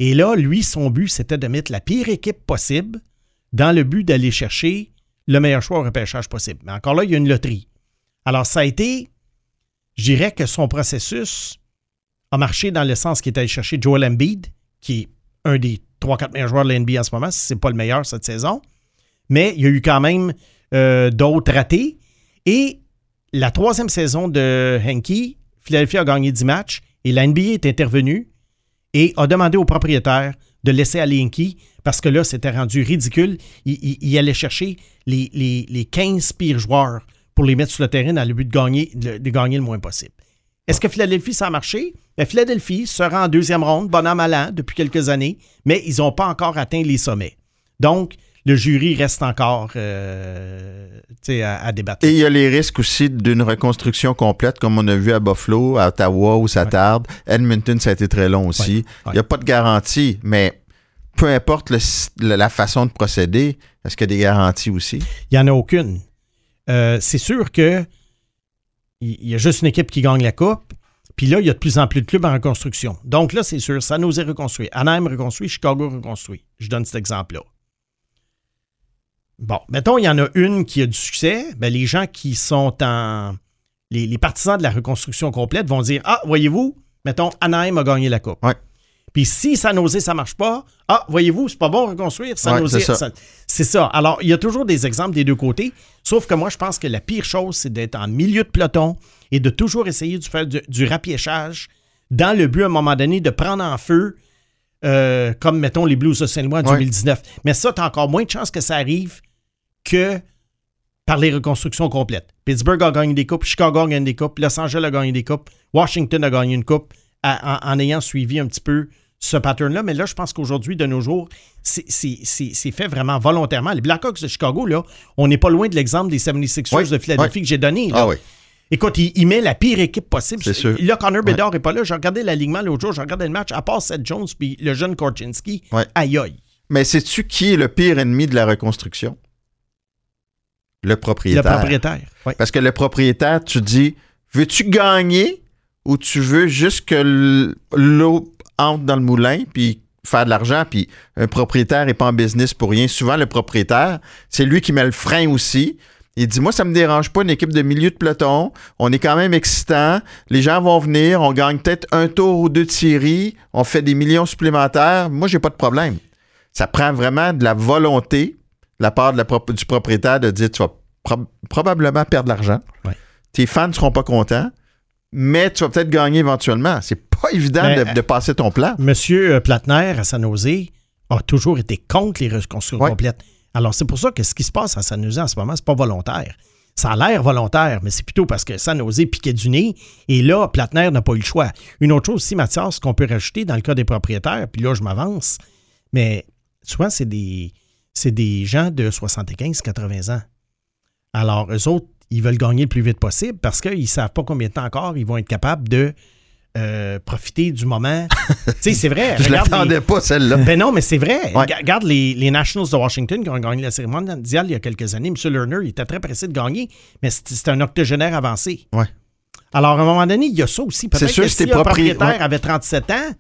Et là, lui, son but, c'était de mettre la pire équipe possible dans le but d'aller chercher le meilleur choix au repêchage possible. Mais encore là, il y a une loterie. Alors, ça a été, je dirais que son processus a marché dans le sens qu'il est allé chercher Joel Embiid, qui est un des 3-4 meilleurs joueurs de la NBA en ce moment, si ce n'est pas le meilleur cette saison. Mais il y a eu quand même euh, d'autres ratés. Et la troisième saison de Henke, Philadelphie a gagné 10 matchs et la NBA est intervenue et a demandé au propriétaire de laisser aller Henke parce que là, c'était rendu ridicule. Il, allait chercher les, les- les 15 pires joueurs pour les mettre sur le terrain dans le but de gagner, le moins possible. Est-ce que Philadelphie, ça a marché? Ben, Philadelphie sera en deuxième ronde, bon an, mal depuis quelques années, mais ils n'ont pas encore atteint les sommets. Donc, le jury reste encore euh, à, à débattre. Et il y a les risques aussi d'une reconstruction complète, comme on a vu à Buffalo, à Ottawa, où ça tarde. Edmonton, ça a été très long aussi. Ouais, Il n'y a pas de garantie, mais peu importe le- la façon de procéder, est-ce qu'il y a des garanties aussi? Il n'y en a aucune. Euh, c'est sûr que il y a juste une équipe qui gagne la Coupe. Puis là, il y a de plus en plus de clubs en reconstruction. Donc là, c'est sûr, San Jose reconstruit. Anaheim reconstruit, Chicago reconstruit. Je donne cet exemple-là. Bon, mettons, il y en a une qui a du succès. Ben, les gens qui sont en. Les, les partisans de la reconstruction complète vont dire Ah, voyez-vous, mettons, Anaheim a gagné la Coupe. Ouais. Puis si San Jose, ça marche pas, ah, voyez-vous, c'est pas bon reconstruire. San Ouais, c'est ça. ça- c'est ça. Alors, il y a toujours des exemples des deux côtés. Sauf que moi, je pense que la pire chose, c'est d'être en milieu de peloton et de toujours essayer de faire du, du rapiéchage dans le but, à un moment donné, de prendre en feu, euh, comme, mettons, les Blues de Saint-Louis en Ouais. 2019. Mais ça, tu as encore moins de chances que ça arrive que par les reconstructions complètes. Pittsburgh a gagné des coupes, Chicago a gagné des coupes, Los Angeles a gagné des coupes, Washington a gagné une coupe à- en, en ayant suivi un petit peu ce pattern-là. Mais là, je pense qu'aujourd'hui, de nos jours, c'est- fait vraiment volontairement. Les Blackhawks de Chicago, là, on n'est pas loin de l'exemple des 76ers Ouais, de Philadelphie que j'ai donné. là. Ah oui. Écoute, il, il met la pire équipe possible. C'est sûr. Là, Connor Bedard n'est pas là. J'ai regardé l'alignement l'autre jour, j'ai regardé le match, à part Seth Jones puis le jeune Korchinski. Ouais. Aïe aïe. Mais sais-tu qui est le pire ennemi de la reconstruction? Le Le propriétaire. propriétaire. Ouais. Parce que le propriétaire, tu dis, veux-tu gagner ou tu veux juste que l'eau entre dans le moulin puis faire de l'argent? Puis un propriétaire n'est pas en business pour rien. Souvent, le propriétaire, c'est lui qui met le frein aussi. Il dit, moi, ça me dérange pas, une équipe de milieu de peloton. On est quand même excitant. Les gens vont venir. On gagne peut-être un tour ou deux de série. On fait des millions supplémentaires. Moi, j'ai pas de problème. Ça prend vraiment de la volonté la part de la prop- du propriétaire de dire, tu vas prob- probablement perdre de l'argent. Ouais. Tes fans ne seront pas contents. mais tu vas peut-être gagner éventuellement. C'est pas évident Mais, de, de passer ton plan. Monsieur euh, Platner à San Jose a toujours été contre les reconstructions Ouais. complètes. Alors, c'est pour ça que ce qui se passe à San Jose en ce moment, c'est pas volontaire. Ça a l'air volontaire, mais c'est plutôt parce que San Jose piquait du nez et là, Platner n'a pas eu le choix. Une autre chose aussi, Mathias, qu'on peut rajouter dans le cas des propriétaires, puis là, je m'avance, mais souvent, c'est des, c'est des gens de 75-80 ans. Alors, eux autres, ils veulent gagner le plus vite possible parce qu'ils ne savent pas combien de temps encore ils vont être capables de euh, profiter du moment. tu sais, c'est vrai. Je les- l'attendais pas, celle-là. ben non, mais c'est vrai. Ouais. Regarde les, les Nationals de Washington qui ont gagné la Série mondiale il y a quelques années. M. Lerner, il était très pressé de gagner, mais c'est c'est un octogénaire avancé. Ouais. Alors, à un moment donné, il y a ça aussi. Peut-être C'est sûr, que si propri- propriétaire ouais. avait 37 ans,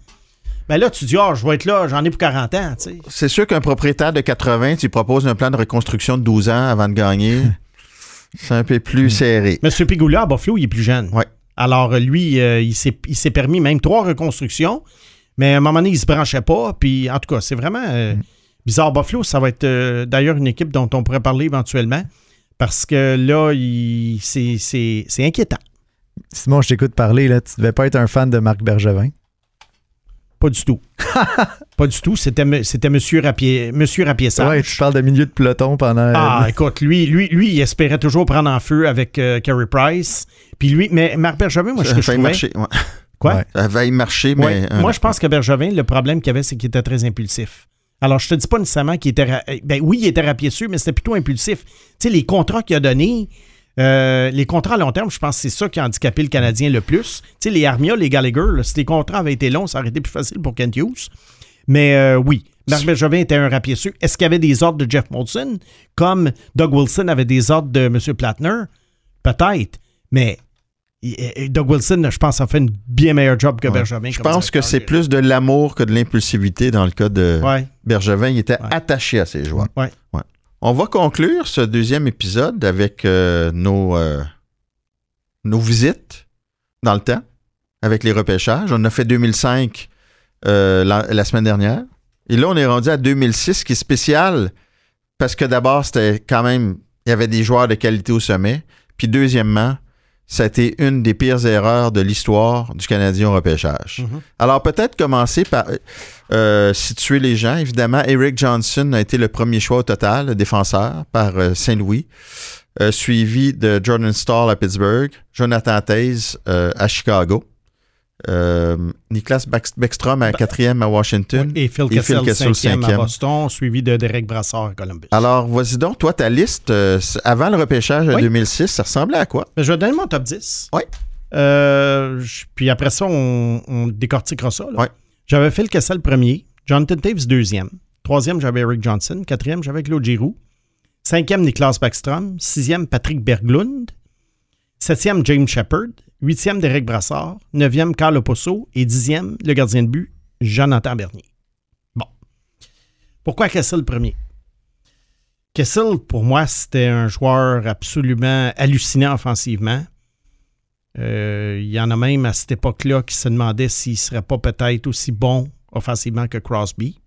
ben là, tu dis, ah, je vais être là, j'en ai pour 40 ans, tu sais. C'est sûr qu'un propriétaire de 80, tu lui proposes un plan de reconstruction de 12 ans avant de gagner. C'est un peu plus serré. M. Pigula, à Buffalo, il est plus jeune. Ouais. Alors, lui, euh, il s'est il s'est permis même trois reconstructions, mais à un moment donné, il se branchait pas. Puis, en tout cas, c'est vraiment euh, bizarre. Buffalo, ça va être euh, d'ailleurs une équipe dont on pourrait parler éventuellement, parce que là, il- c'est c'est- c'est inquiétant. Simon, je t'écoute parler, là. Tu devais pas être un fan de Marc Bergevin. Pas du tout. pas du tout. C'était M. c'était Monsieur Rapier, Monsieur Rapier-Sage. Ouais, tu parles de milieu de peloton pendant. Ah, euh, écoute, lui, lui, lui, il espérait toujours prendre en feu avec euh, Carey Price. Puis lui, mais Marc Bergevin, moi, je failli trouvais... marcher. ouais. Quoi? Ouais. Ça a failli marcher, mais. Ouais. euh, Moi, je pense que Bergevin, le problème qu'il avait, c'est qu'il était très impulsif. Alors, je te dis pas nécessairement qu'il était. ra- Ben oui, il était rapiéceux, mais c'était plutôt impulsif. Tu sais, les contrats qu'il a donnés, euh, les contrats à long terme, je pense que c'est ça qui a handicapé le Canadien le plus. Tu sais, les Armia, les Gallagher, là, si les contrats avaient été longs, ça aurait été plus facile pour Kent Hughes. Mais euh, oui, Marc Bergevin était un rapiéceux. Est-ce qu'il y avait des ordres de Jeff Molson, comme Doug Wilson avait des ordres de M. Platner? Peut-être. Mais euh, Doug Wilson, je pense, a fait une bien meilleur job que Ouais. Bergevin. Je pense que c'est plus de l'amour que de l'impulsivité dans le cas de Ouais. Bergevin. Il était Ouais. attaché à ses joueurs. Ouais. On va conclure ce deuxième épisode avec euh, nos, euh, nos visites dans le temps, avec les repêchages. On a fait 2005 euh, la, la semaine dernière. Et là, on est rendu à 2006, qui est spécial parce que d'abord, c'était quand même, il y avait des joueurs de qualité au sommet. Puis deuxièmement, ça a été une des pires erreurs de l'histoire du Canadien au repêchage. Mhm. Alors peut-être commencer par euh, situer les gens. Évidemment, Eric Johnson a été le premier choix au total, le défenseur, par euh, Saint-Louis, euh, suivi de Jordan Stahl à Pittsburgh, Jonathan Taze euh, à Chicago, euh, Niklas Beckstrom à quatrième à Washington. Et Phil Et Phil Kessel, Kessel, cinquième à. Boston, suivi de Derek Brassard à Columbus. Alors, vas-y donc, toi, ta liste, euh, avant le repêchage de Oui. 2006, ça ressemblait à quoi? Ben, Je vais donner mon top 10. Oui. Euh, puis après ça, on, on décortiquera ça. là. Ouais. J'avais Phil Kessel premier, Jonathan Taves deuxième, troisième, j'avais Eric Johnson, quatrième, j'avais Claude Giroux, cinquième, Niklas Backstrom, sixième, Patrick Berglund, septième, James Shepard, huitième, Derek Brassard, neuvième, Carl Oposso et dixième, le gardien de but, Jonathan Bernier. Bon. Pourquoi Kessel premier? Kessel, pour moi, c'était un joueur absolument hallucinant offensivement. Euh, il y en a même à cette époque-là qui se demandaient s'il ne serait pas peut-être aussi bon offensivement que Crosby.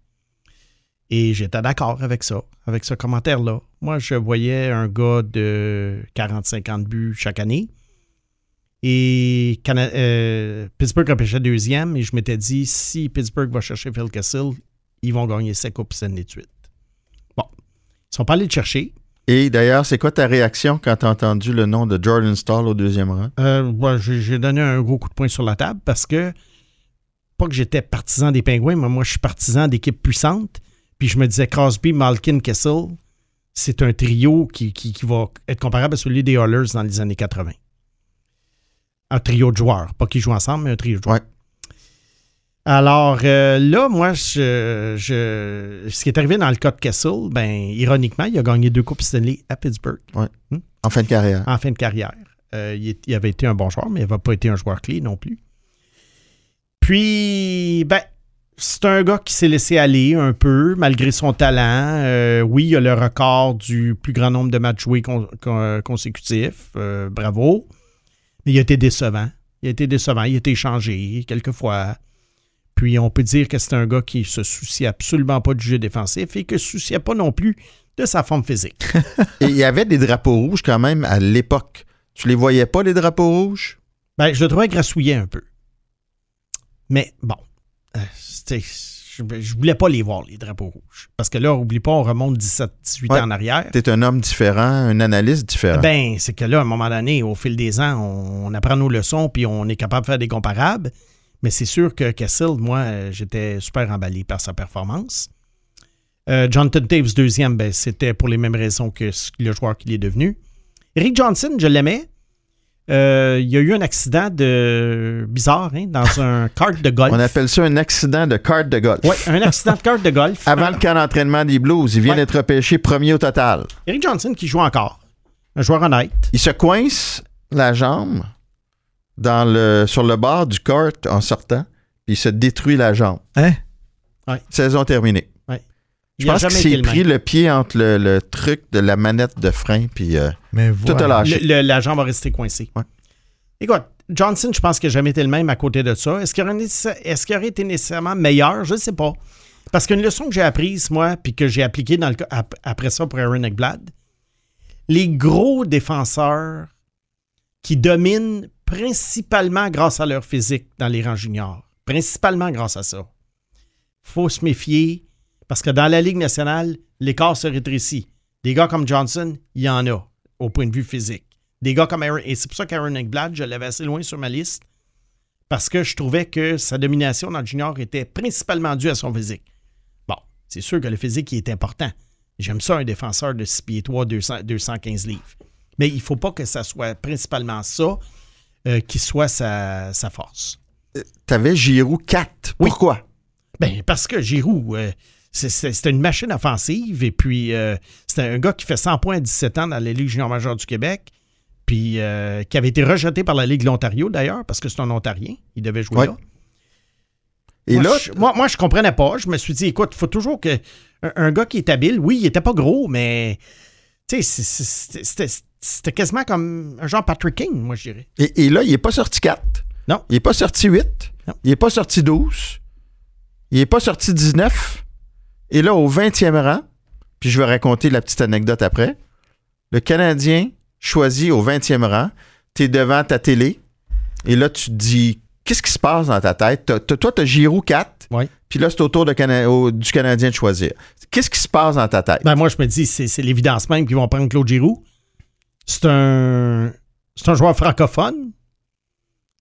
Et j'étais d'accord avec ça, avec ce commentaire-là. Moi, je voyais un gars de 40-50 buts chaque année. Et Cana- euh, Pittsburgh repêchait deuxième et je m'étais dit, si Pittsburgh va chercher Phil Kessel, ils vont gagner sa coupe Stanley de suite. Bon. Ils sont pas allés le chercher. Et d'ailleurs, c'est quoi ta réaction quand tu as entendu le nom de Jordan Stahl au deuxième rang? Euh, ouais, j'ai j'ai donné un gros coup de poing sur la table parce que, pas que j'étais partisan des Pingouins, mais moi, je suis partisan d'équipes puissantes. Puis je me disais, Crosby, Malkin, Kessel, c'est un trio qui, qui- qui va être comparable à celui des Oilers dans les années 80. Un trio de joueurs. Pas qu'ils jouent ensemble, mais un trio de joueurs. Ouais. Alors euh, là, moi, je, je- ce qui est arrivé dans le cas de Kessel, ben, ironiquement, il a gagné deux Coupes Stanley à Pittsburgh En fin de carrière. en fin de carrière. Euh, il, avait été un bon joueur, mais il n'avait pas été un joueur clé non plus. Puis, ben, c'est un gars qui s'est laissé aller un peu, malgré son talent. Euh, oui, il a le record du plus grand nombre de matchs joués con- con- consécutifs. Bravo. Mais il a été décevant. Il a été décevant. Il a été échangé quelquefois. Puis, on peut dire que c'est un gars qui se soucie absolument pas du jeu défensif et que se souciait pas non plus de sa forme physique. Et il y avait des drapeaux rouges quand même à l'époque. Tu les voyais pas, les drapeaux rouges? Ben, je le trouvais grassouillet un peu. Mais bon, euh, c'était- je, je voulais pas les voir, les drapeaux rouges. Parce que là, oublie pas, on remonte 17-18 Ouais. ans en arrière. T'es un homme différent, un analyste différent. Ben, c'est que là, à un moment donné, au fil des ans, on, on apprend nos leçons puis on est capable de faire des comparables. Mais c'est sûr que Kessel, moi, euh, j'étais super emballé par sa performance. Euh, Jonathan Taves, deuxième, ben, c'était pour les mêmes raisons que le joueur qu'il est devenu. Eric Johnson, je l'aimais. Euh, il y a eu un accident de bizarre hein, dans un kart de golf. On appelle ça un accident de carte de golf. Ouais, un accident de kart de golf. Avant le camp d'entraînement des Blues, il vient Ouais. d'être repêché premier au total. Eric Johnson qui joue encore. Un joueur honnête. Il se coince la jambe dans le, sur le bord du kart en sortant, puis il se détruit la jambe. Hein? Saison terminée. Je pense qu'il s'est pris le pied entre le, le truc de la manette de frein, puis euh, Mais tout a lâché. Le- le- la jambe va rester coincée. Ouais. Écoute, Johnson, je pense qu'il n'a jamais été le même à côté de ça. Est-ce qu'il aurait, été nécessairement meilleur? Je ne sais pas. Parce qu'une leçon que j'ai apprise, moi, puis que j'ai appliquée dans le, cas- ap- après ça pour Aaron Ekblad, les gros défenseurs qui dominent principalement grâce à leur physique dans les rangs juniors, principalement grâce à ça, faut se méfier parce que dans la Ligue nationale, l'écart se rétrécit. Des gars comme Johnson, il y en a au point de vue physique. Des gars comme Aaron, et c'est pour ça qu'Aaron Ekblad, je l'avais assez loin sur ma liste, parce que je trouvais que sa domination dans le junior était principalement due à son physique. Bon, c'est sûr que le physique il est important. J'aime ça, un défenseur de 6 pieds 3, 200, 215 livres. Mais il ne faut pas que ça soit principalement ça euh, qui soit sa, sa force. T'avais Giroud 4. Oui. Pourquoi? Ben, parce que Giroud, euh, c'est une machine offensive et puis euh, c'est un gars qui fait 100 points à 17 ans dans la Ligue junior majeure du Québec, puis euh, qui avait été rejeté par la Ligue de l'Ontario d'ailleurs, parce que c'est un Ontarien, il devait jouer Ouais. là. Et moi, là, je, moi, moi, je comprenais pas. Je me suis dit, écoute, il faut toujours que. Un, un gars qui est habile, oui, il était pas gros, mais. Tu sais, c'était c'était quasiment comme un genre Patrick King, moi, je dirais. et, et là, il n'est pas sorti 4. Non. Il n'est pas sorti 8. Non. Il n'est pas sorti 12. Il n'est pas sorti 19. Et là, au 20e rang, puis je vais raconter la petite anecdote après, le Canadien choisit au 20e rang, tu es devant ta télé, et là, tu te dis, qu'est-ce qui se passe dans ta tête? Toi, tu as Giroud 4, Ouais. puis là, c'est au tour de Cana- au- du Canadien de choisir. Qu'est-ce qui se passe dans ta tête? Ben, moi, je me dis, c'est l'évidence même qu'ils vont prendre Claude Giroux. C'est un, c'est un joueur francophone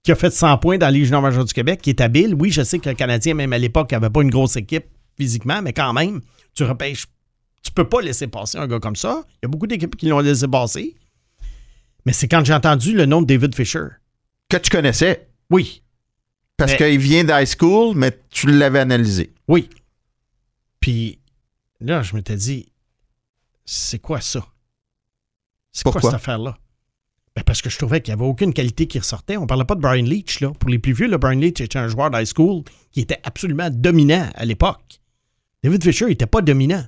qui a fait 100 points dans la Ligue junior majeure du Québec, qui est habile. Oui, je sais que le Canadien, même à l'époque, n'avait pas une grosse équipe physiquement, mais quand même, tu repêches. Tu peux pas laisser passer un gars comme ça. Il y a beaucoup d'équipes qui l'ont laissé passer. Mais c'est quand j'ai entendu le nom de David Fisher. Que tu connaissais, Oui, parce qu'il vient d'high school, mais tu l'avais analysé. oui. Puis là, je m'étais dit, c'est quoi ça? C'est quoi cette affaire-là? Ben, parce que je trouvais qu'il n'y avait aucune qualité qui ressortait. On ne parlait pas de Brian Leach. Là. Pour les plus vieux, le Brian Leach était un joueur d'high school qui était absolument dominant à l'époque. David Fisher n'était pas dominant.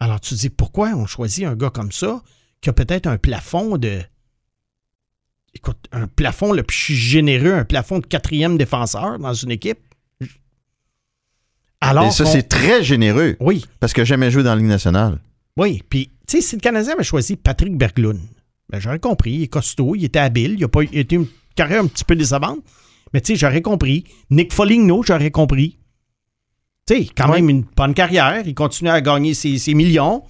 Alors tu te dis, pourquoi on choisit un gars comme ça qui a peut-être un plafond de... Écoute, un plafond le plus généreux, un plafond de quatrième défenseur dans une équipe? Alors Et ça, c'est très généreux, Oui, parce n'a jamais joué dans la Ligue nationale. oui. Puis, tu sais, si le Canadien avait choisi Patrick Berglund, ben, j'aurais compris. Il est costaud, il était habile, il a, pas, il a été une carrière un petit peu décevante. Mais tu sais, j'aurais compris. Nick Foligno, j'aurais compris. Tu sais, quand Ouais. même une bonne carrière. Il continue à gagner ses, ses millions.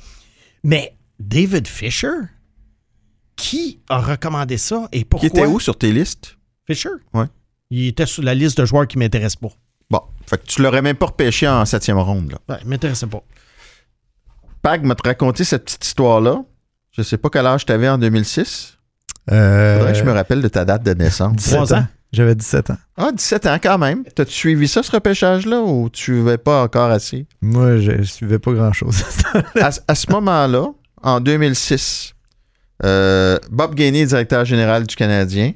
Mais David Fisher, qui a recommandé ça et pourquoi? Qui était où sur tes listes? Fisher. Ouais. Il était sur la liste de joueurs qui ne m'intéressent pas. Bon, fait que tu l'aurais même pas repêché en septième ronde. Là. Ouais, il m'intéressait pas. Pag m'a te raconté cette petite histoire-là. Je sais pas quel âge tu avais en 2006. Euh, Faudrait que je me rappelle de ta date de naissance. 17 Trois ans. J'avais 17 ans. Ah, 17 ans quand même. T'as-tu suivi ça, ce repêchage-là, ou tu suivais pas encore assez? Moi, je, je suivais pas grand-chose. à, à ce moment-là, en 2006, euh, Bob Gainey, directeur général du Canadien,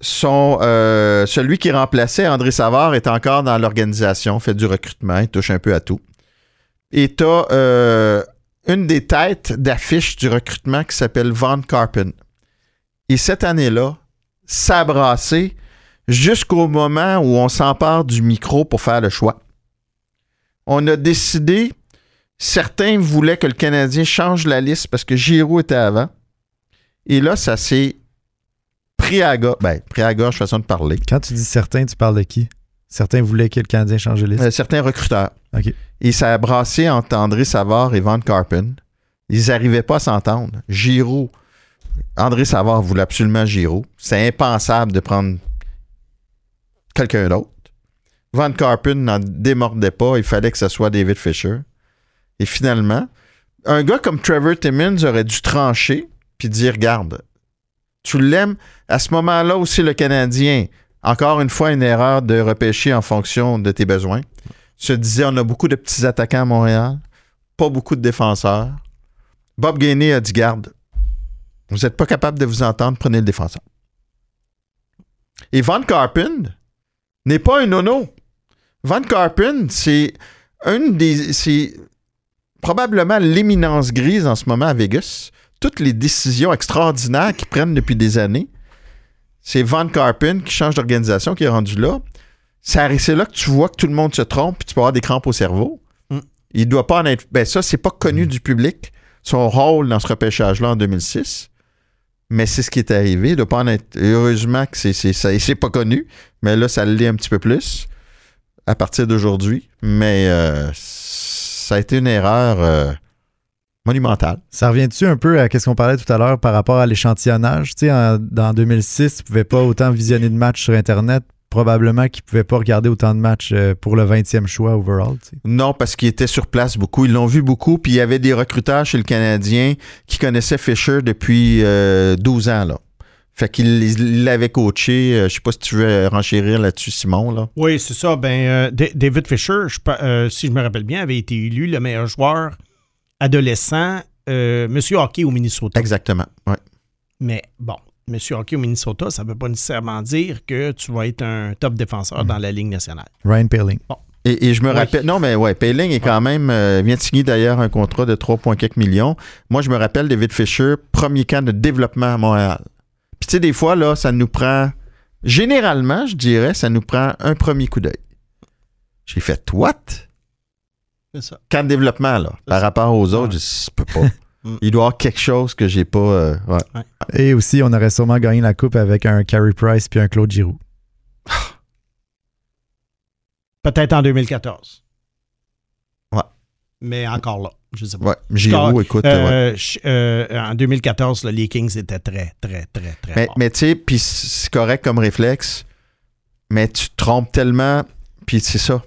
son, euh, celui qui remplaçait André Savard est encore dans l'organisation, fait du recrutement, il touche un peu à tout. Et tu as une des têtes d'affiche du recrutement qui s'appelle Von Carpen. Et cette année-là, brassé jusqu'au moment où on s'empare du micro pour faire le choix. On a décidé Certains voulaient que le Canadien change la liste parce que Giroud était avant. Et là, ça s'est pris à gorge. Ben, pris à gorge, façon de parler. Quand tu dis certains, tu parles de qui? Certains voulaient que le Canadien change de liste? Euh, certains recruteurs. OK. Et ça a brassé entre André Savard et Van Carpen. Ils n'arrivaient pas à s'entendre. Giroud, André Savard voulait absolument Giroud. C'est impensable de prendre quelqu'un d'autre. Van Carpen n'en démordait pas. Il fallait que ce soit David Fisher. Et finalement, un gars comme Trevor Timmins aurait dû trancher puis dire Regarde, tu l'aimes. À ce moment-là aussi, le Canadien, encore une fois, une erreur de repêcher en fonction de tes besoins. Se disait on a beaucoup de petits attaquants à Montréal, pas beaucoup de défenseurs. Bob Gainey a dit Garde, vous n'êtes pas capable de vous entendre, prenez le défenseur. Et Van Carpen n'est pas un nono. Van Carpen, c'est une des. C'est probablement l'éminence grise en ce moment à Vegas. Toutes les décisions extraordinaires qu'ils prennent depuis des années, c'est Van Carpen qui change d'organisation, qui est rendu là. C'est là que tu vois que tout le monde se trompe puis tu peux avoir des crampes au cerveau. Mm. Il doit pas en être. Ben, ça, c'est pas connu du public, son rôle dans ce repêchage-là en 2006. Mais c'est ce qui est arrivé. Doit pas en être. Heureusement que c'est, c'est, ça- c'est pas connu, mais là, ça l'est un petit peu plus à partir d'aujourd'hui. Mais euh, ça a été une erreur euh, monumentale. Ça revient-tu un peu à ce qu'on parlait tout à l'heure par rapport à l'échantillonnage? Tu sais, en- dans 2006, tu pouvais pas autant visionner de matchs sur Internet. Probablement qu'ils ne pouvaient pas regarder autant de matchs euh, pour le 20e choix overall. tu sais. Non, parce qu'ils étaient sur place beaucoup. Ils l'ont vu beaucoup. Puis il y avait des recruteurs chez le Canadien qui connaissaient Fisher depuis euh, 12 ans. Là. Fait qu'il il l'avait coaché. Euh, je sais pas si tu veux renchérir là-dessus, Simon. Là. Oui, c'est ça. Ben, euh, Da- David Fisher, je euh, si je me rappelle bien, avait été élu le meilleur joueur adolescent, euh, Monsieur Hockey au Minnesota. Exactement. Ouais. Mais bon, Monsieur Hockey au Minnesota, ça ne veut pas nécessairement dire que tu vas être un top défenseur dans la Ligue nationale. Ryan Paling. Et, et je me Oui. rappelle. Non, mais ouais, Payling est quand même. euh, vient de signer d'ailleurs un contrat de 3, quelques millions. Moi, je me rappelle David Fisher, premier camp de développement à Montréal. Puis tu sais, des fois, là, ça nous prend. Généralement, je dirais, ça nous prend un premier coup d'œil. J'ai fait what? C'est ça. Camp de développement, là. Par ça. rapport aux autres, Ouais. je, je peux pas. Mm. Il doit y avoir quelque chose que j'ai pas. euh, ouais. Et aussi, on aurait sûrement gagné la coupe avec un Carey Price puis un Claude Giroux. Peut-être en 2014. Ouais. Mais encore là, je sais pas. Ouais. Giroud, écoute. Euh, euh, en 2014, là, les Kings étaient très, très, très, très Mais, mais tu sais, puis c'est correct comme réflexe, mais tu te trompes tellement, puis c'est ça.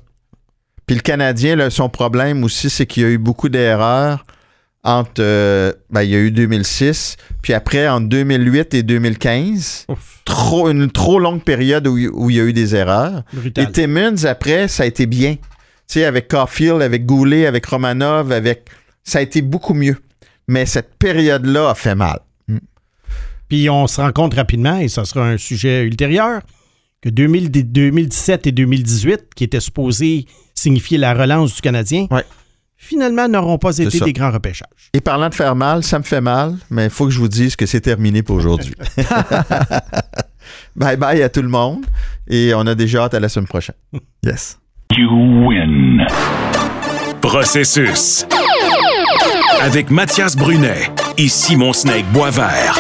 Puis le Canadien, là, son problème aussi, c'est qu'il y a eu beaucoup d'erreurs entre. euh, ben, il y a eu 2006, puis après, entre 2008 et 2015, Ouf, trop, une trop longue période où, où il y a eu des erreurs. brutal. Et Timmins, après, ça a été bien. Tu sais, avec Caulfield, avec Goulet, avec Romanov, avec. Ça a été beaucoup mieux. Mais cette période-là a fait mal. Puis on se rend compte rapidement, et ça sera un sujet ultérieur, que 2000 2017 et 2018, qui étaient supposés signifier la relance du Canadien, Ouais. Finalement n'auront pas été des grands repêchages. Et parlant de faire mal, ça me fait mal, mais il faut que je vous dise que c'est terminé pour aujourd'hui. bye bye à tout le monde et on a déjà hâte à la semaine prochaine. Yes. You win. Processus. Avec Mathias Brunet et Simon Snake Boisvert.